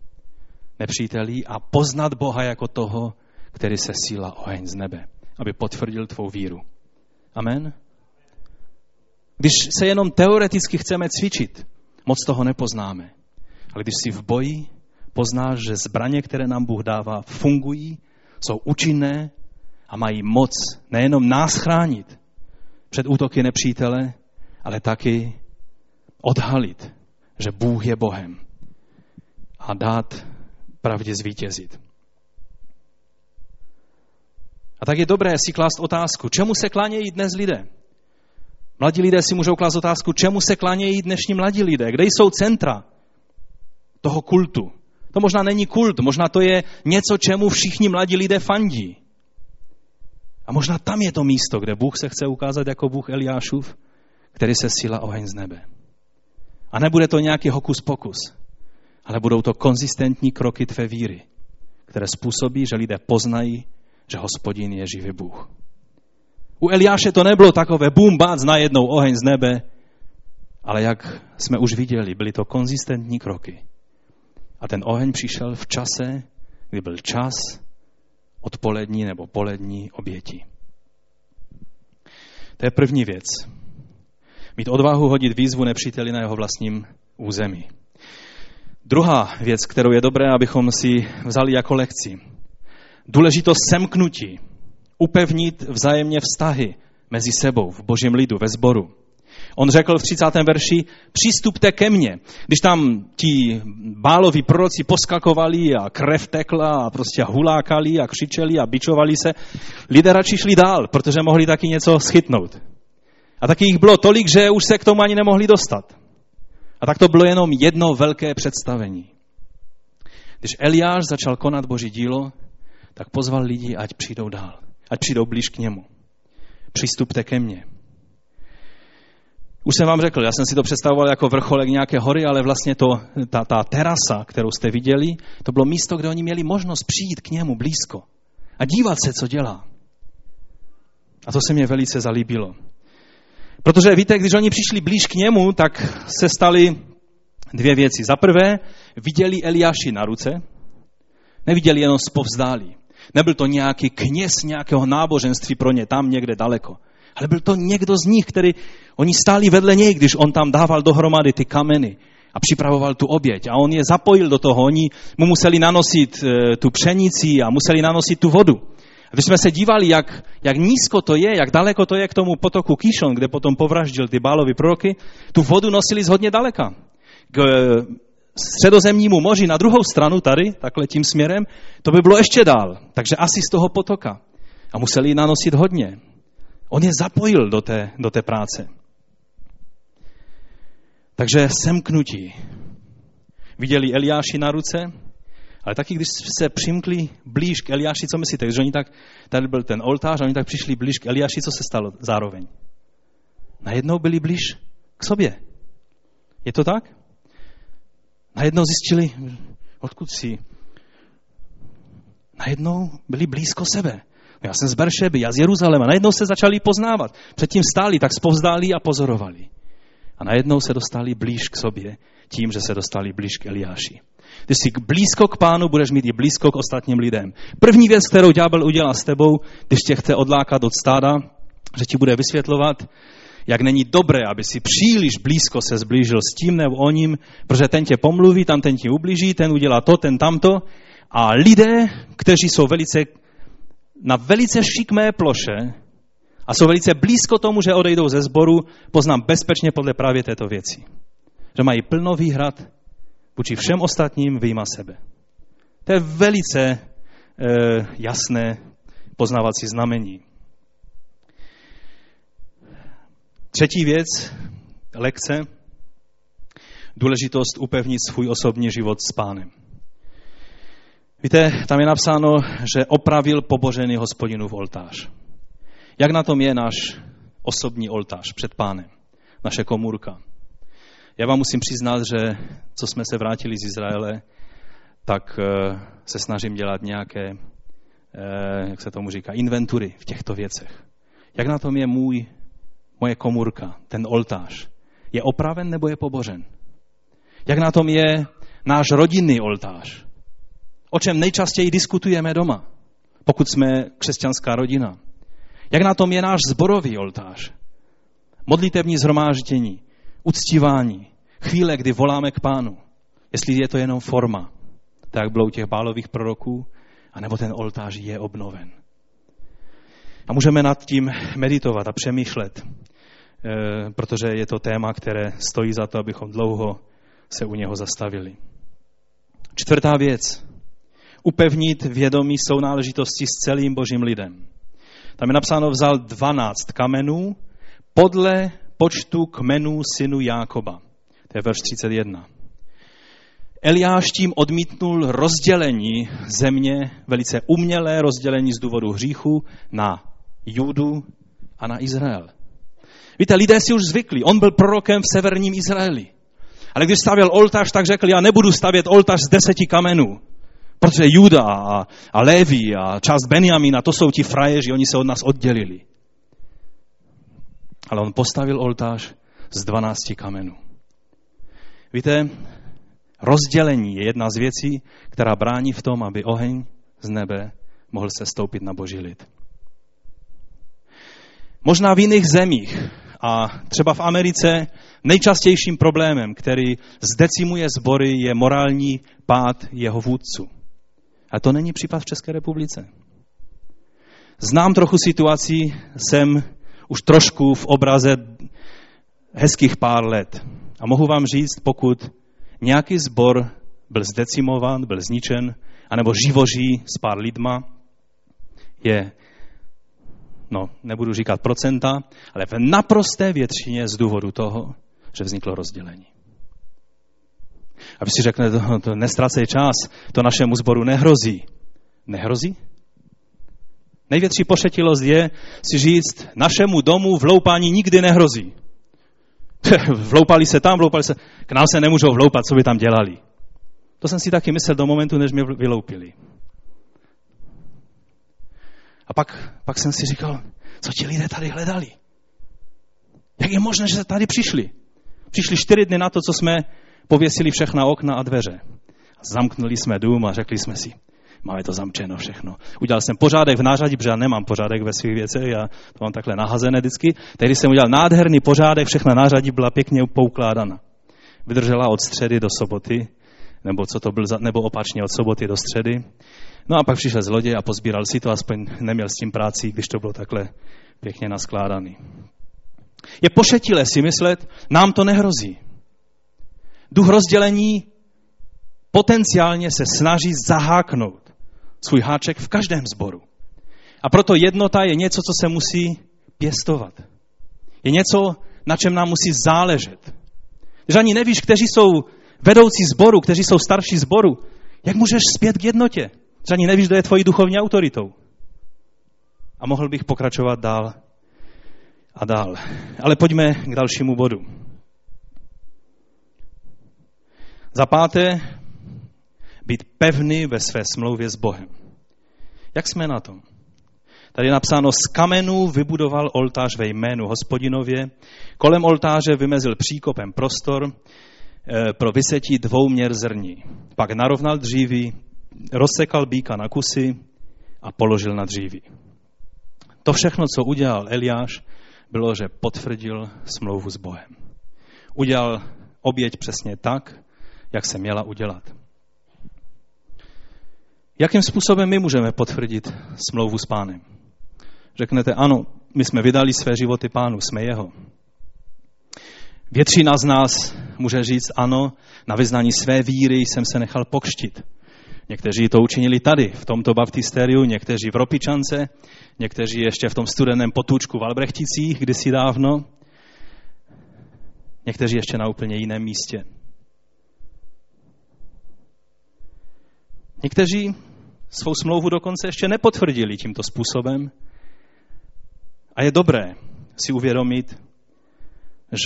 nepřítelí a poznat Boha jako toho, který se síla oheň z nebe, aby potvrdil tvou víru. Amen? Když se jenom teoreticky chceme cvičit, moc toho nepoznáme. Ale když jsi v boji, poznáš, že zbraně, které nám Bůh dává, fungují, jsou účinné a mají moc nejenom nás chránit před útoky nepřítele, ale taky odhalit, že Bůh je Bohem a dát pravdě zvítězit. A tak je dobré si klást otázku, čemu se klánějí dnes lidé? Mladí lidé si můžou klást otázku, čemu se klánějí dnešní mladí lidé? Kde jsou centra toho kultu? To možná není kult, možná to je něco, čemu všichni mladí lidé fandí. A možná tam je to místo, kde Bůh se chce ukázat jako Bůh Eliášův, který se síla oheň z nebe. A nebude to nějaký hokus pokus, ale budou to konzistentní kroky tvé víry, které způsobí, že lidé poznají, že hospodin je živý Bůh. U Eliáše to nebylo takové bum, bác, najednou oheň z nebe, ale jak jsme už viděli, byly to konzistentní kroky. A ten oheň přišel v čase, kdy byl čas odpolední nebo polední oběti. To je první věc. Mít odvahu hodit výzvu nepříteli na jeho vlastním území. Druhá věc, kterou je dobré, abychom si vzali jako lekci. Důležitost semknutí. Upevnit vzájemně vztahy mezi sebou v božím lidu, ve sboru. On řekl v 30. verši, přistupte ke mně. Když tam ti báloví proroci poskakovali a krev tekla a prostě hulákali a křičeli a bičovali se, lidé radši šli dál, protože mohli taky něco schytnout. A taky jich bylo tolik, že už se k tomu ani nemohli dostat. A tak to bylo jenom jedno velké představení. Když Eliáš začal konat boží dílo, tak pozval lidi, ať přijdou dál, ať přijdou blíž k němu. Přistupte ke mně. Už jsem vám řekl, já jsem si to představoval jako vrcholek nějaké hory, ale vlastně to, ta, ta terasa, kterou jste viděli, to bylo místo, kde oni měli možnost přijít k němu blízko a dívat se, co dělá. A to se mě velice zalíbilo. Protože víte, když oni přišli blíž k němu, tak se staly dvě věci. Za prvé, viděli Eliáši na ruce, neviděli jenom zpovzdálí. Nebyl to nějaký kněz nějakého náboženství pro ně tam někde daleko. Ale byl to někdo z nich, který, oni stáli vedle něj, když on tam dával dohromady ty kameny a připravoval tu oběť. A on je zapojil do toho. Oni mu museli nanosit e, tu pšenici a museli nanosit tu vodu. Když jsme se dívali, jak, jak nízko to je, jak daleko to je k tomu potoku Kishon, kde potom povraždil ty bálovi proroky, tu vodu nosili z hodně daleka. K eh, středozemnímu moři na druhou stranu, tady, takhle tím směrem, to by bylo ještě dál. Takže asi z toho potoka. A museli ji nanosit hodně. On je zapojil do té, do té práce. Takže semknutí. Viděli Eliáši na ruce, ale taky, když se přimkli blíž k Eliáši, co myslíte? Když oni tak, tady byl ten oltář, a oni tak přišli blíž k Eliáši, co se stalo zároveň? Najednou byli blíž k sobě. Je to tak? Najednou zjistili, odkud si. Najednou byli blízko sebe. Já jsem z Beršeby, já z Jeruzaléma. Najednou se začali poznávat. Předtím stáli, tak spovzdálí a pozorovali. A najednou se dostali blíž k sobě tím, že se dostali blíž k Eliáši. Když jsi blízko k pánu, budeš mít i blízko k ostatním lidem. První věc, kterou ďábel udělá s tebou, když tě chce odlákat od stáda, že ti bude vysvětlovat, jak není dobré, aby si příliš blízko se zblížil s tím nebo o ním, protože ten tě pomluví, tam ten ti ublíží, ten udělá to, ten tamto. A lidé, kteří jsou velice, na velice šikmé ploše a jsou velice blízko tomu, že odejdou ze sboru, poznám bezpečně podle právě této věci. Že mají plno výhrad, vůči všem ostatním vyjma sebe. To je velice e, jasné poznávací znamení. Třetí věc, lekce, důležitost upevnit svůj osobní život s pánem. Víte, tam je napsáno, že opravil pobožený hospodinu v oltář. Jak na tom je náš osobní oltář před pánem, naše komůrka? Já vám musím přiznat, že co jsme se vrátili z Izraele, tak eh, se snažím dělat nějaké, eh, jak se tomu říká, inventury v těchto věcech. Jak na tom je můj, moje komůrka, ten oltář? Je opraven nebo je pobořen? Jak na tom je náš rodinný oltář? O čem nejčastěji diskutujeme doma, pokud jsme křesťanská rodina? Jak na tom je náš zborový oltář? Modlitevní zhromáždění, uctívání, chvíle, kdy voláme k pánu. Jestli je to jenom forma, tak bylo u těch bálových proroků, anebo ten oltář je obnoven. A můžeme nad tím meditovat a přemýšlet, eh, protože je to téma, které stojí za to, abychom dlouho se u něho zastavili. Čtvrtá věc. Upevnit vědomí sounáležitosti s celým božím lidem. Tam je napsáno, vzal 12 kamenů podle počtu kmenů synu Jákoba. To je verš 31. Eliáš tím odmítnul rozdělení země, velice umělé rozdělení z důvodu hříchu na Judu a na Izrael. Víte, lidé si už zvykli. On byl prorokem v severním Izraeli. Ale když stavěl oltář, tak řekl, já nebudu stavět oltář z deseti kamenů. Protože Juda a, a Levi a část Benjamina, to jsou ti frajeři, oni se od nás oddělili. Ale on postavil oltář z dvanácti kamenů. Víte, rozdělení je jedna z věcí, která brání v tom, aby oheň z nebe mohl se stoupit na boží lid. Možná v jiných zemích a třeba v Americe nejčastějším problémem, který zdecimuje sbory, je morální pád jeho vůdců. A to není případ v České republice. Znám trochu situací, jsem už trošku v obraze hezkých pár let. A mohu vám říct, pokud nějaký zbor byl zdecimován, byl zničen, anebo živoží s pár lidma, je, no, nebudu říkat procenta, ale v naprosté většině z důvodu toho, že vzniklo rozdělení. A vy si řeknete, to, to nestracej čas, to našemu zboru nehrozí. Nehrozí? Největší pošetilost je si říct, našemu domu vloupání nikdy nehrozí. vloupali se tam, vloupali se, k nám se nemůžou vloupat, co by tam dělali. To jsem si taky myslel do momentu, než mě vyloupili. A pak, pak jsem si říkal, co ti lidé tady hledali? Jak je možné, že se tady přišli? Přišli čtyři dny na to, co jsme pověsili všechna okna a dveře. Zamknuli jsme dům a řekli jsme si, máme to zamčeno všechno. Udělal jsem pořádek v nářadí, protože já nemám pořádek ve svých věcech, já to mám takhle nahazené vždycky. Tehdy jsem udělal nádherný pořádek, všechna nářadí byla pěkně poukládána. Vydržela od středy do soboty, nebo co to byl, nebo opačně od soboty do středy. No a pak přišel zloděj a pozbíral si to, aspoň neměl s tím práci, když to bylo takhle pěkně naskládaný. Je pošetilé si myslet, nám to nehrozí. Duch rozdělení potenciálně se snaží zaháknout svůj háček v každém sboru. A proto jednota je něco, co se musí pěstovat. Je něco, na čem nám musí záležet. Když ani nevíš, kteří jsou vedoucí sboru, kteří jsou starší sboru, jak můžeš zpět k jednotě? Když ani nevíš, kdo je tvojí duchovní autoritou. A mohl bych pokračovat dál a dál. Ale pojďme k dalšímu bodu. Za páté, být pevný ve své smlouvě s Bohem. Jak jsme na tom? Tady je napsáno, z kamenů vybudoval oltář ve jménu hospodinově, kolem oltáře vymezil příkopem prostor eh, pro vysetí dvou měr zrní. Pak narovnal dříví, rozsekal býka na kusy a položil na dříví. To všechno, co udělal Eliáš, bylo, že potvrdil smlouvu s Bohem. Udělal oběť přesně tak, jak se měla udělat. Jakým způsobem my můžeme potvrdit smlouvu s pánem? Řeknete, ano, my jsme vydali své životy pánu, jsme jeho. Většina z nás může říct, ano, na vyznání své víry jsem se nechal pokštit. Někteří to učinili tady, v tomto baptistériu, někteří v Ropičance, někteří ještě v tom studeném potůčku v Albrechticích kdysi dávno, někteří ještě na úplně jiném místě. Někteří svou smlouvu dokonce ještě nepotvrdili tímto způsobem. A je dobré si uvědomit,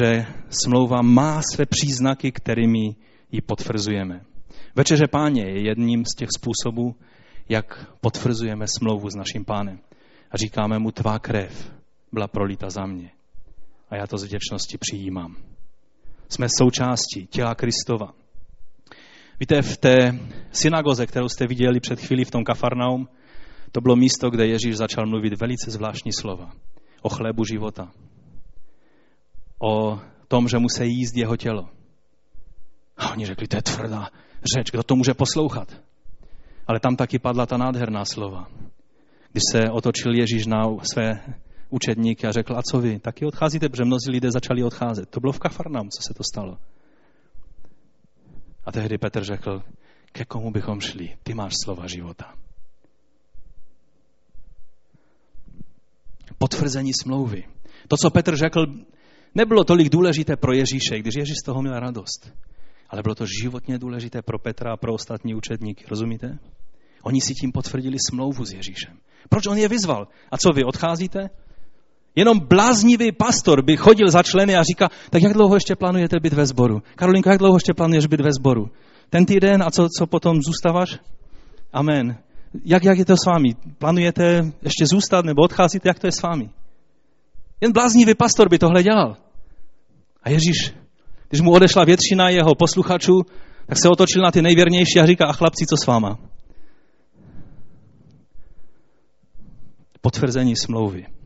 že smlouva má své příznaky, kterými ji potvrzujeme. Večeře páně je jedním z těch způsobů, jak potvrzujeme smlouvu s naším pánem. A říkáme mu, tvá krev byla prolita za mě. A já to z vděčnosti přijímám. Jsme součástí těla Kristova. Víte, v té synagoze, kterou jste viděli před chvílí v tom Kafarnaum, to bylo místo, kde Ježíš začal mluvit velice zvláštní slova. O chlébu života. O tom, že musí jíst jeho tělo. A oni řekli, to je tvrdá řeč, kdo to může poslouchat. Ale tam taky padla ta nádherná slova. Když se otočil Ježíš na své učedníky a řekl, a co vy? Taky odcházíte, protože mnozí lidé začali odcházet. To bylo v Kafarnaum, co se to stalo. A tehdy Petr řekl, ke komu bychom šli? Ty máš slova života. Potvrzení smlouvy. To, co Petr řekl, nebylo tolik důležité pro Ježíše, když Ježíš z toho měl radost. Ale bylo to životně důležité pro Petra a pro ostatní učedníky. Rozumíte? Oni si tím potvrdili smlouvu s Ježíšem. Proč on je vyzval? A co vy, odcházíte? Jenom bláznivý pastor by chodil za členy a říká, tak jak dlouho ještě plánujete být ve sboru? Karolinko, jak dlouho ještě plánuješ být ve sboru? Ten týden a co, co potom zůstáváš? Amen. Jak, jak je to s vámi? Plánujete ještě zůstat nebo odcházíte? Jak to je s vámi? Jen bláznivý pastor by tohle dělal. A Ježíš, když mu odešla většina jeho posluchačů, tak se otočil na ty nejvěrnější a říká, a chlapci, co s váma? Potvrzení smlouvy.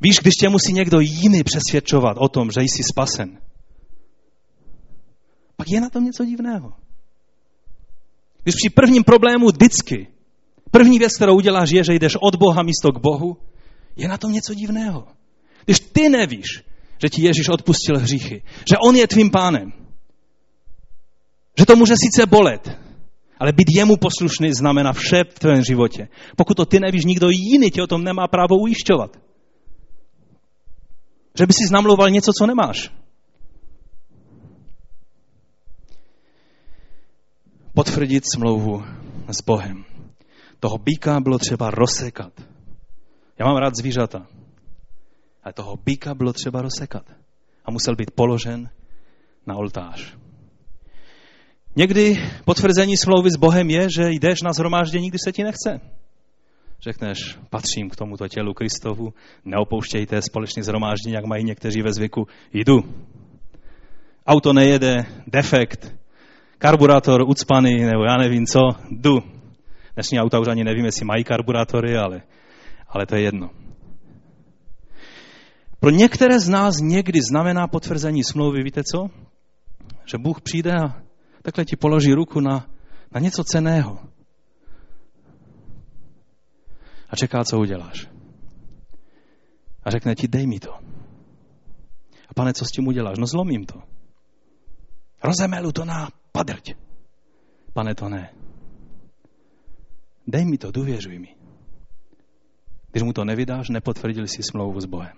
Víš, když tě musí někdo jiný přesvědčovat o tom, že jsi spasen, pak je na tom něco divného. Když při prvním problému vždycky, první věc, kterou uděláš, je, že jdeš od Boha místo k Bohu, je na tom něco divného. Když ty nevíš, že ti Ježíš odpustil hříchy, že On je tvým pánem, že to může sice bolet, ale být jemu poslušný znamená vše v tvém životě. Pokud to ty nevíš, nikdo jiný tě o tom nemá právo ujišťovat. Že by si znamlouval něco, co nemáš. Potvrdit smlouvu s Bohem. Toho býka bylo třeba rozsekat. Já mám rád zvířata. Ale toho býka bylo třeba rozsekat. A musel být položen na oltář. Někdy potvrzení smlouvy s Bohem je, že jdeš na zhromáždění, když se ti nechce řekneš, patřím k tomuto tělu Kristovu, neopouštějte společně zhromáždění, jak mají někteří ve zvyku, jdu. Auto nejede, defekt, karburátor ucpaný, nebo já nevím co, jdu. Dnešní auta už ani nevím, jestli mají karburátory, ale, ale to je jedno. Pro některé z nás někdy znamená potvrzení smlouvy, víte co? Že Bůh přijde a takhle ti položí ruku na, na něco ceného a čeká, co uděláš. A řekne ti, dej mi to. A pane, co s tím uděláš? No zlomím to. Rozemelu to na padrť. Pane, to ne. Dej mi to, důvěřuj mi. Když mu to nevydáš, nepotvrdili si smlouvu s Bohem.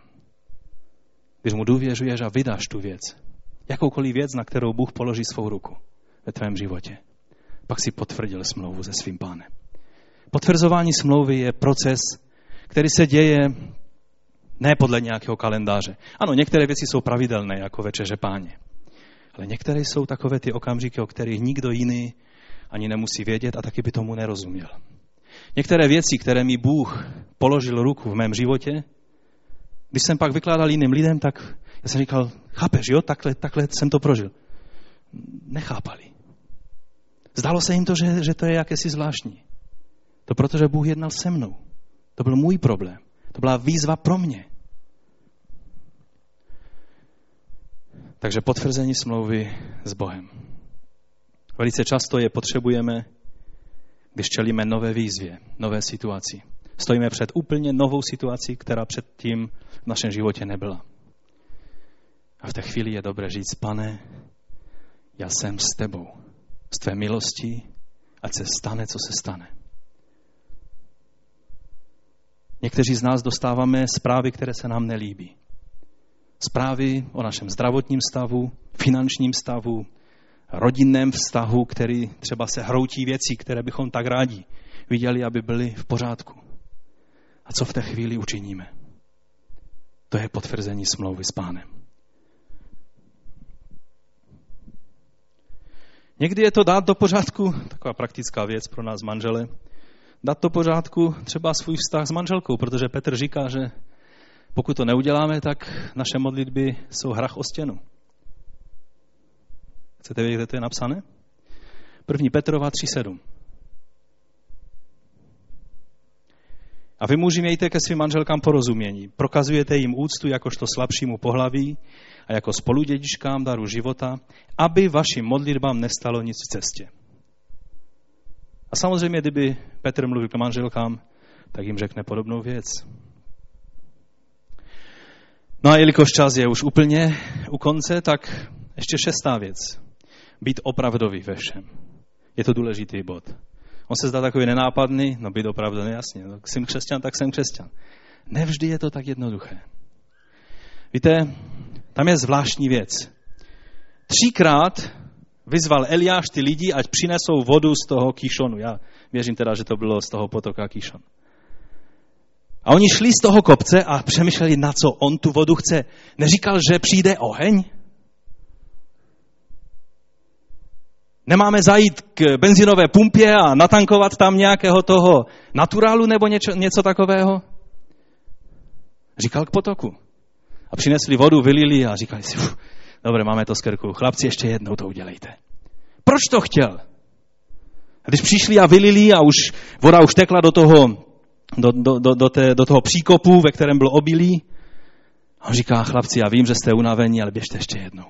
Když mu důvěřuješ a vydáš tu věc, jakoukoliv věc, na kterou Bůh položí svou ruku ve tvém životě, pak si potvrdil smlouvu se svým pánem. Potvrzování smlouvy je proces, který se děje ne podle nějakého kalendáře. Ano, některé věci jsou pravidelné, jako večeře páně. Ale některé jsou takové ty okamžiky, o kterých nikdo jiný ani nemusí vědět a taky by tomu nerozuměl. Některé věci, které mi Bůh položil ruku v mém životě, když jsem pak vykládal jiným lidem, tak já jsem říkal, chápeš, jo, takhle, takhle jsem to prožil. Nechápali. Zdálo se jim to, že, že to je jakési zvláštní. To protože Bůh jednal se mnou. To byl můj problém. To byla výzva pro mě. Takže potvrzení smlouvy s Bohem. Velice často je potřebujeme, když čelíme nové výzvě, nové situaci. Stojíme před úplně novou situací, která předtím v našem životě nebyla. A v té chvíli je dobré říct, pane, já jsem s tebou, z tvé milosti ať se stane, co se stane. Někteří z nás dostáváme zprávy, které se nám nelíbí. Zprávy o našem zdravotním stavu, finančním stavu, rodinném vztahu, který třeba se hroutí věcí, které bychom tak rádi viděli, aby byly v pořádku. A co v té chvíli učiníme? To je potvrzení smlouvy s pánem. Někdy je to dát do pořádku, taková praktická věc pro nás manžele, dát do pořádku třeba svůj vztah s manželkou, protože Petr říká, že pokud to neuděláme, tak naše modlitby jsou hrach o stěnu. Chcete vědět, kde to je napsané? První Petrova 3.7. A vy muži mějte ke svým manželkám porozumění. Prokazujete jim úctu jakožto slabšímu pohlaví a jako spoludědičkám daru života, aby vašim modlitbám nestalo nic v cestě. A samozřejmě, kdyby Petr mluvil k manželkám, tak jim řekne podobnou věc. No a jelikož čas je už úplně u konce, tak ještě šestá věc. Být opravdový ve všem. Je to důležitý bod. On se zdá takový nenápadný, no být opravdu nejasně. No, jsem křesťan, tak jsem křesťan. Nevždy je to tak jednoduché. Víte, tam je zvláštní věc. Třikrát vyzval Eliáš ty lidi, ať přinesou vodu z toho kýšonu. Já věřím teda, že to bylo z toho potoka kýšon. A oni šli z toho kopce a přemýšleli, na co on tu vodu chce. Neříkal, že přijde oheň? Nemáme zajít k benzinové pumpě a natankovat tam nějakého toho naturálu nebo něco, něco takového? Říkal k potoku. A přinesli vodu, vylili a říkali si, dobře, máme to z krku. Chlapci, ještě jednou to udělejte. Proč to chtěl? A když přišli a vylili a už voda už tekla do toho, do, do, do, do, té, do toho příkopu, ve kterém bylo obilí, a on říká, chlapci, já vím, že jste unavení, ale běžte ještě jednou.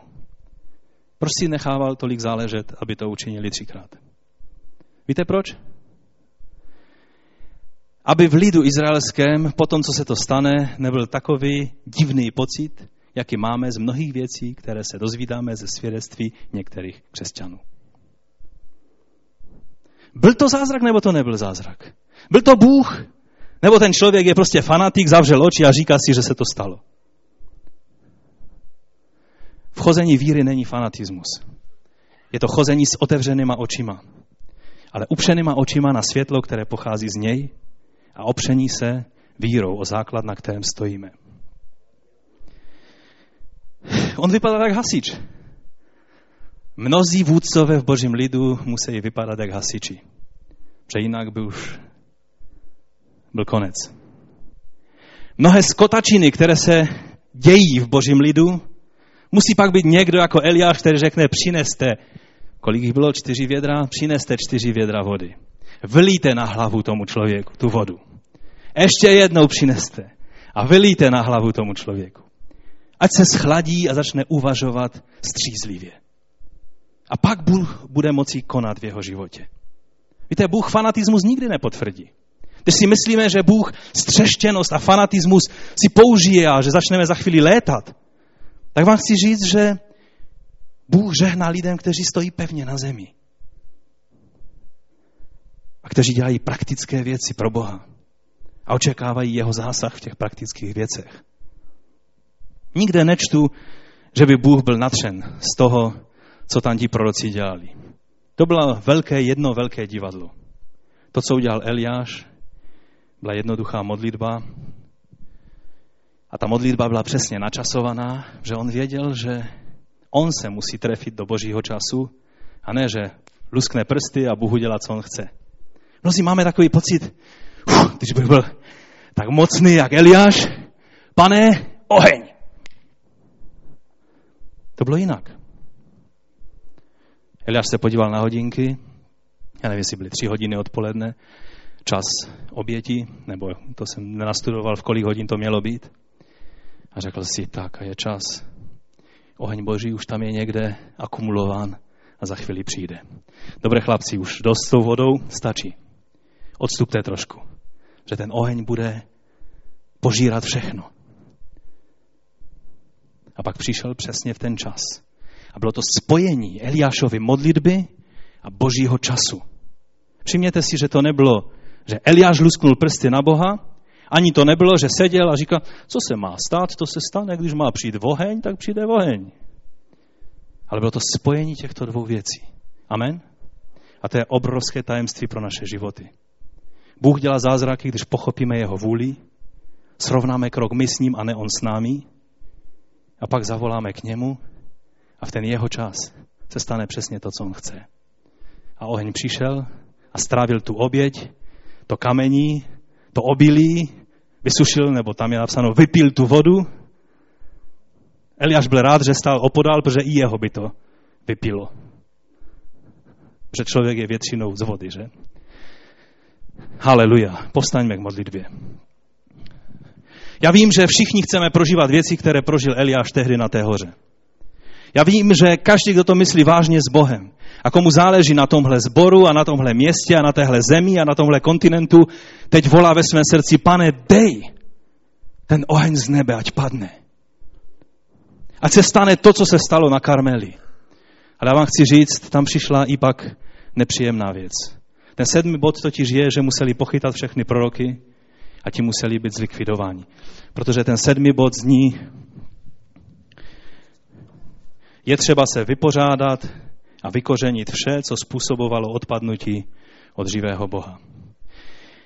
Proč si nechával tolik záležet, aby to učinili třikrát? Víte proč? Aby v lidu izraelském, po tom, co se to stane, nebyl takový divný pocit, jaký máme z mnohých věcí, které se dozvídáme ze svědectví některých křesťanů. Byl to zázrak, nebo to nebyl zázrak? Byl to Bůh? Nebo ten člověk je prostě fanatik, zavřel oči a říká si, že se to stalo? Vchození víry není fanatismus. Je to chození s otevřenýma očima. Ale upřenýma očima na světlo, které pochází z něj a opření se vírou o základ, na kterém stojíme. On vypadá jak hasič. Mnozí vůdcové v božím lidu musí vypadat jak hasiči. Protože jinak by už byl konec. Mnohé skotačiny, které se dějí v božím lidu, Musí pak být někdo jako Eliáš, který řekne, přineste, kolik jich bylo, čtyři vědra, přineste čtyři vědra vody. Vylíte na hlavu tomu člověku tu vodu. Ještě jednou přineste a vylíte na hlavu tomu člověku. Ať se schladí a začne uvažovat střízlivě. A pak Bůh bude moci konat v jeho životě. Víte, Bůh fanatismus nikdy nepotvrdí. Když si myslíme, že Bůh střeštěnost a fanatismus si použije a že začneme za chvíli létat, tak vám chci říct, že Bůh žehná lidem, kteří stojí pevně na zemi. A kteří dělají praktické věci pro Boha. A očekávají jeho zásah v těch praktických věcech. Nikde nečtu, že by Bůh byl natřen z toho, co tam ti proroci dělali. To bylo velké, jedno velké divadlo. To, co udělal Eliáš, byla jednoduchá modlitba, a ta modlitba byla přesně načasovaná, že on věděl, že on se musí trefit do božího času a ne, že luskne prsty a Bůh udělá, co on chce. Mnozí máme takový pocit, uf, když bych byl tak mocný jak Eliáš, pane, oheň. To bylo jinak. Eliáš se podíval na hodinky, já nevím, jestli byly tři hodiny odpoledne, čas oběti, nebo to jsem nenastudoval, v kolik hodin to mělo být. A řekl si, tak a je čas. Oheň Boží už tam je někde akumulován a za chvíli přijde. Dobré chlapci, už dost s tou vodou stačí. Odstupte trošku, že ten oheň bude požírat všechno. A pak přišel přesně v ten čas. A bylo to spojení Eliášovy modlitby a božího času. Všimněte si, že to nebylo, že Eliáš lusknul prsty na Boha, ani to nebylo, že seděl a říkal, co se má stát, to se stane, když má přijít oheň, tak přijde oheň. Ale bylo to spojení těchto dvou věcí. Amen? A to je obrovské tajemství pro naše životy. Bůh dělá zázraky, když pochopíme jeho vůli, srovnáme krok my s ním a ne on s námi a pak zavoláme k němu a v ten jeho čas se stane přesně to, co on chce. A oheň přišel a strávil tu oběť, to kamení, to obilí, vysušil, nebo tam je napsáno, vypil tu vodu. Eliáš byl rád, že stál opodál, protože i jeho by to vypilo. Protože člověk je většinou z vody, že? Haleluja. Povstaňme k modlitbě. Já vím, že všichni chceme prožívat věci, které prožil Eliáš tehdy na té hoře. Já vím, že každý, kdo to myslí vážně s Bohem a komu záleží na tomhle zboru a na tomhle městě a na téhle zemi a na tomhle kontinentu, teď volá ve svém srdci, pane, dej ten oheň z nebe, ať padne. Ať se stane to, co se stalo na Karmeli. Ale já vám chci říct, tam přišla i pak nepříjemná věc. Ten sedmý bod totiž je, že museli pochytat všechny proroky a ti museli být zlikvidováni. Protože ten sedmý bod zní, je třeba se vypořádat a vykořenit vše, co způsobovalo odpadnutí od živého Boha.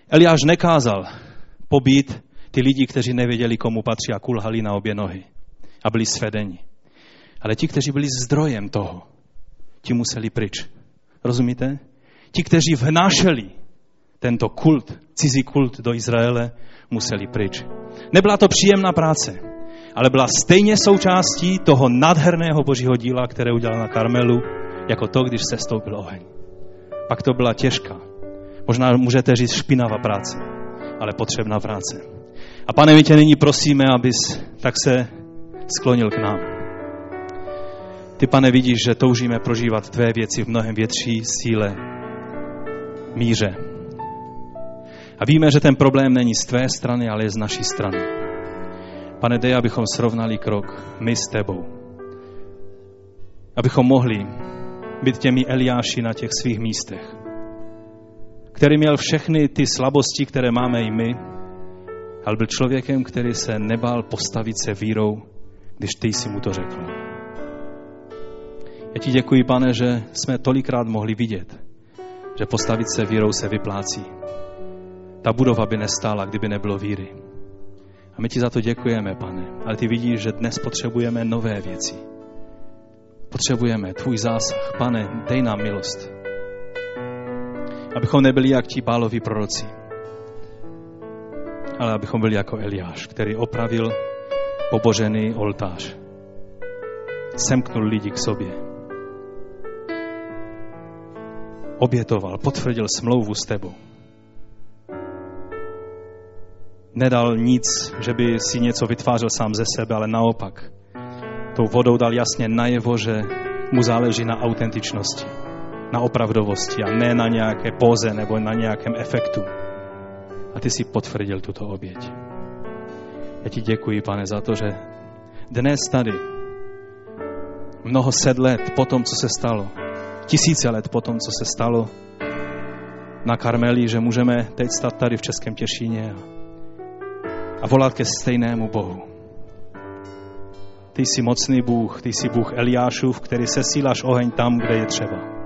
Eliáš nekázal pobít ty lidi, kteří nevěděli, komu patří a kulhali na obě nohy a byli svedeni. Ale ti, kteří byli zdrojem toho, ti museli pryč. Rozumíte? Ti, kteří vnášeli tento kult, cizí kult do Izraele, museli pryč. Nebyla to příjemná práce, ale byla stejně součástí toho nadherného božího díla, které udělal na Karmelu, jako to, když se stoupil oheň. Pak to byla těžká, možná můžete říct špinavá práce, ale potřebná práce. A pane, my tě nyní prosíme, abys tak se sklonil k nám. Ty, pane, vidíš, že toužíme prožívat tvé věci v mnohem větší síle, míře. A víme, že ten problém není z tvé strany, ale je z naší strany. Pane, dej, abychom srovnali krok my s tebou. Abychom mohli být těmi Eliáši na těch svých místech, který měl všechny ty slabosti, které máme i my, ale byl člověkem, který se nebál postavit se vírou, když ty jsi mu to řekl. Já ti děkuji, pane, že jsme tolikrát mohli vidět, že postavit se vírou se vyplácí. Ta budova by nestála, kdyby nebylo víry. A my ti za to děkujeme, pane. Ale ty vidíš, že dnes potřebujeme nové věci. Potřebujeme tvůj zásah. Pane, dej nám milost. Abychom nebyli jak ti páloví proroci, ale abychom byli jako Eliáš, který opravil pobožený oltář. Semknul lidi k sobě. Obětoval, potvrdil smlouvu s tebou. Nedal nic, že by si něco vytvářel sám ze sebe, ale naopak. Tou vodou dal jasně najevo, že mu záleží na autentičnosti, na opravdovosti a ne na nějaké póze nebo na nějakém efektu. A ty si potvrdil tuto oběť. Já ti děkuji, pane, za to, že dnes tady, mnoho set let po tom, co se stalo, tisíce let po tom, co se stalo na Karmeli, že můžeme teď stát tady v Českém Těšíně a, a volat ke stejnému Bohu. Ty jsi mocný Bůh, ty jsi Bůh Eliášův, který se síláš oheň tam, kde je třeba.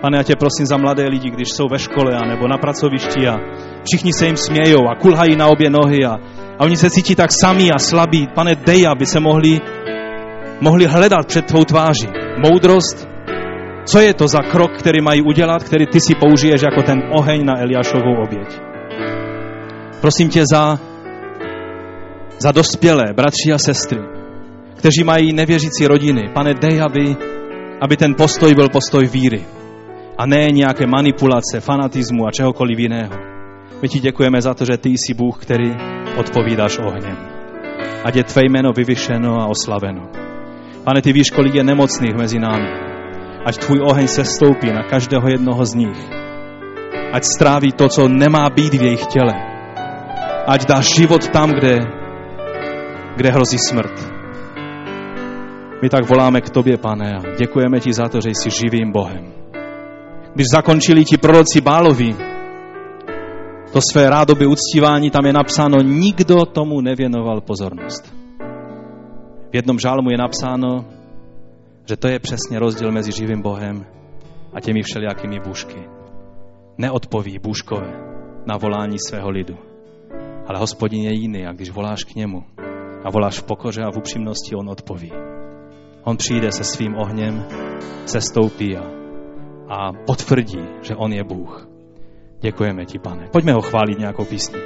Pane, já tě prosím za mladé lidi, když jsou ve škole a nebo na pracovišti a všichni se jim smějou a kulhají na obě nohy a, a oni se cítí tak sami a slabí. Pane, dej, aby se mohli, mohli hledat před tvou tváří. Moudrost, co je to za krok, který mají udělat, který ty si použiješ jako ten oheň na Eliášovou oběť. Prosím tě za, za dospělé, bratři a sestry, kteří mají nevěřící rodiny. Pane, dej, aby, aby ten postoj byl postoj víry a ne nějaké manipulace, fanatismu a čehokoliv jiného. My ti děkujeme za to, že ty jsi Bůh, který odpovídáš ohněm. Ať je tvé jméno vyvyšeno a oslaveno. Pane, ty víš, kolik je nemocných mezi námi. Ať tvůj oheň se stoupí na každého jednoho z nich. Ať stráví to, co nemá být v jejich těle. Ať dáš život tam, kde, kde hrozí smrt. My tak voláme k tobě, pane, a děkujeme ti za to, že jsi živým Bohem když zakončili ti proroci Bálovi, to své rádoby uctívání, tam je napsáno, nikdo tomu nevěnoval pozornost. V jednom žálmu je napsáno, že to je přesně rozdíl mezi živým Bohem a těmi všelijakými bůžky. Neodpoví bůžkové na volání svého lidu. Ale hospodin je jiný a když voláš k němu a voláš v pokoře a v upřímnosti, on odpoví. On přijde se svým ohněm, se stoupí a, a potvrdí, že on je Bůh. Děkujeme ti, pane. Pojďme ho chválit nějakou písní.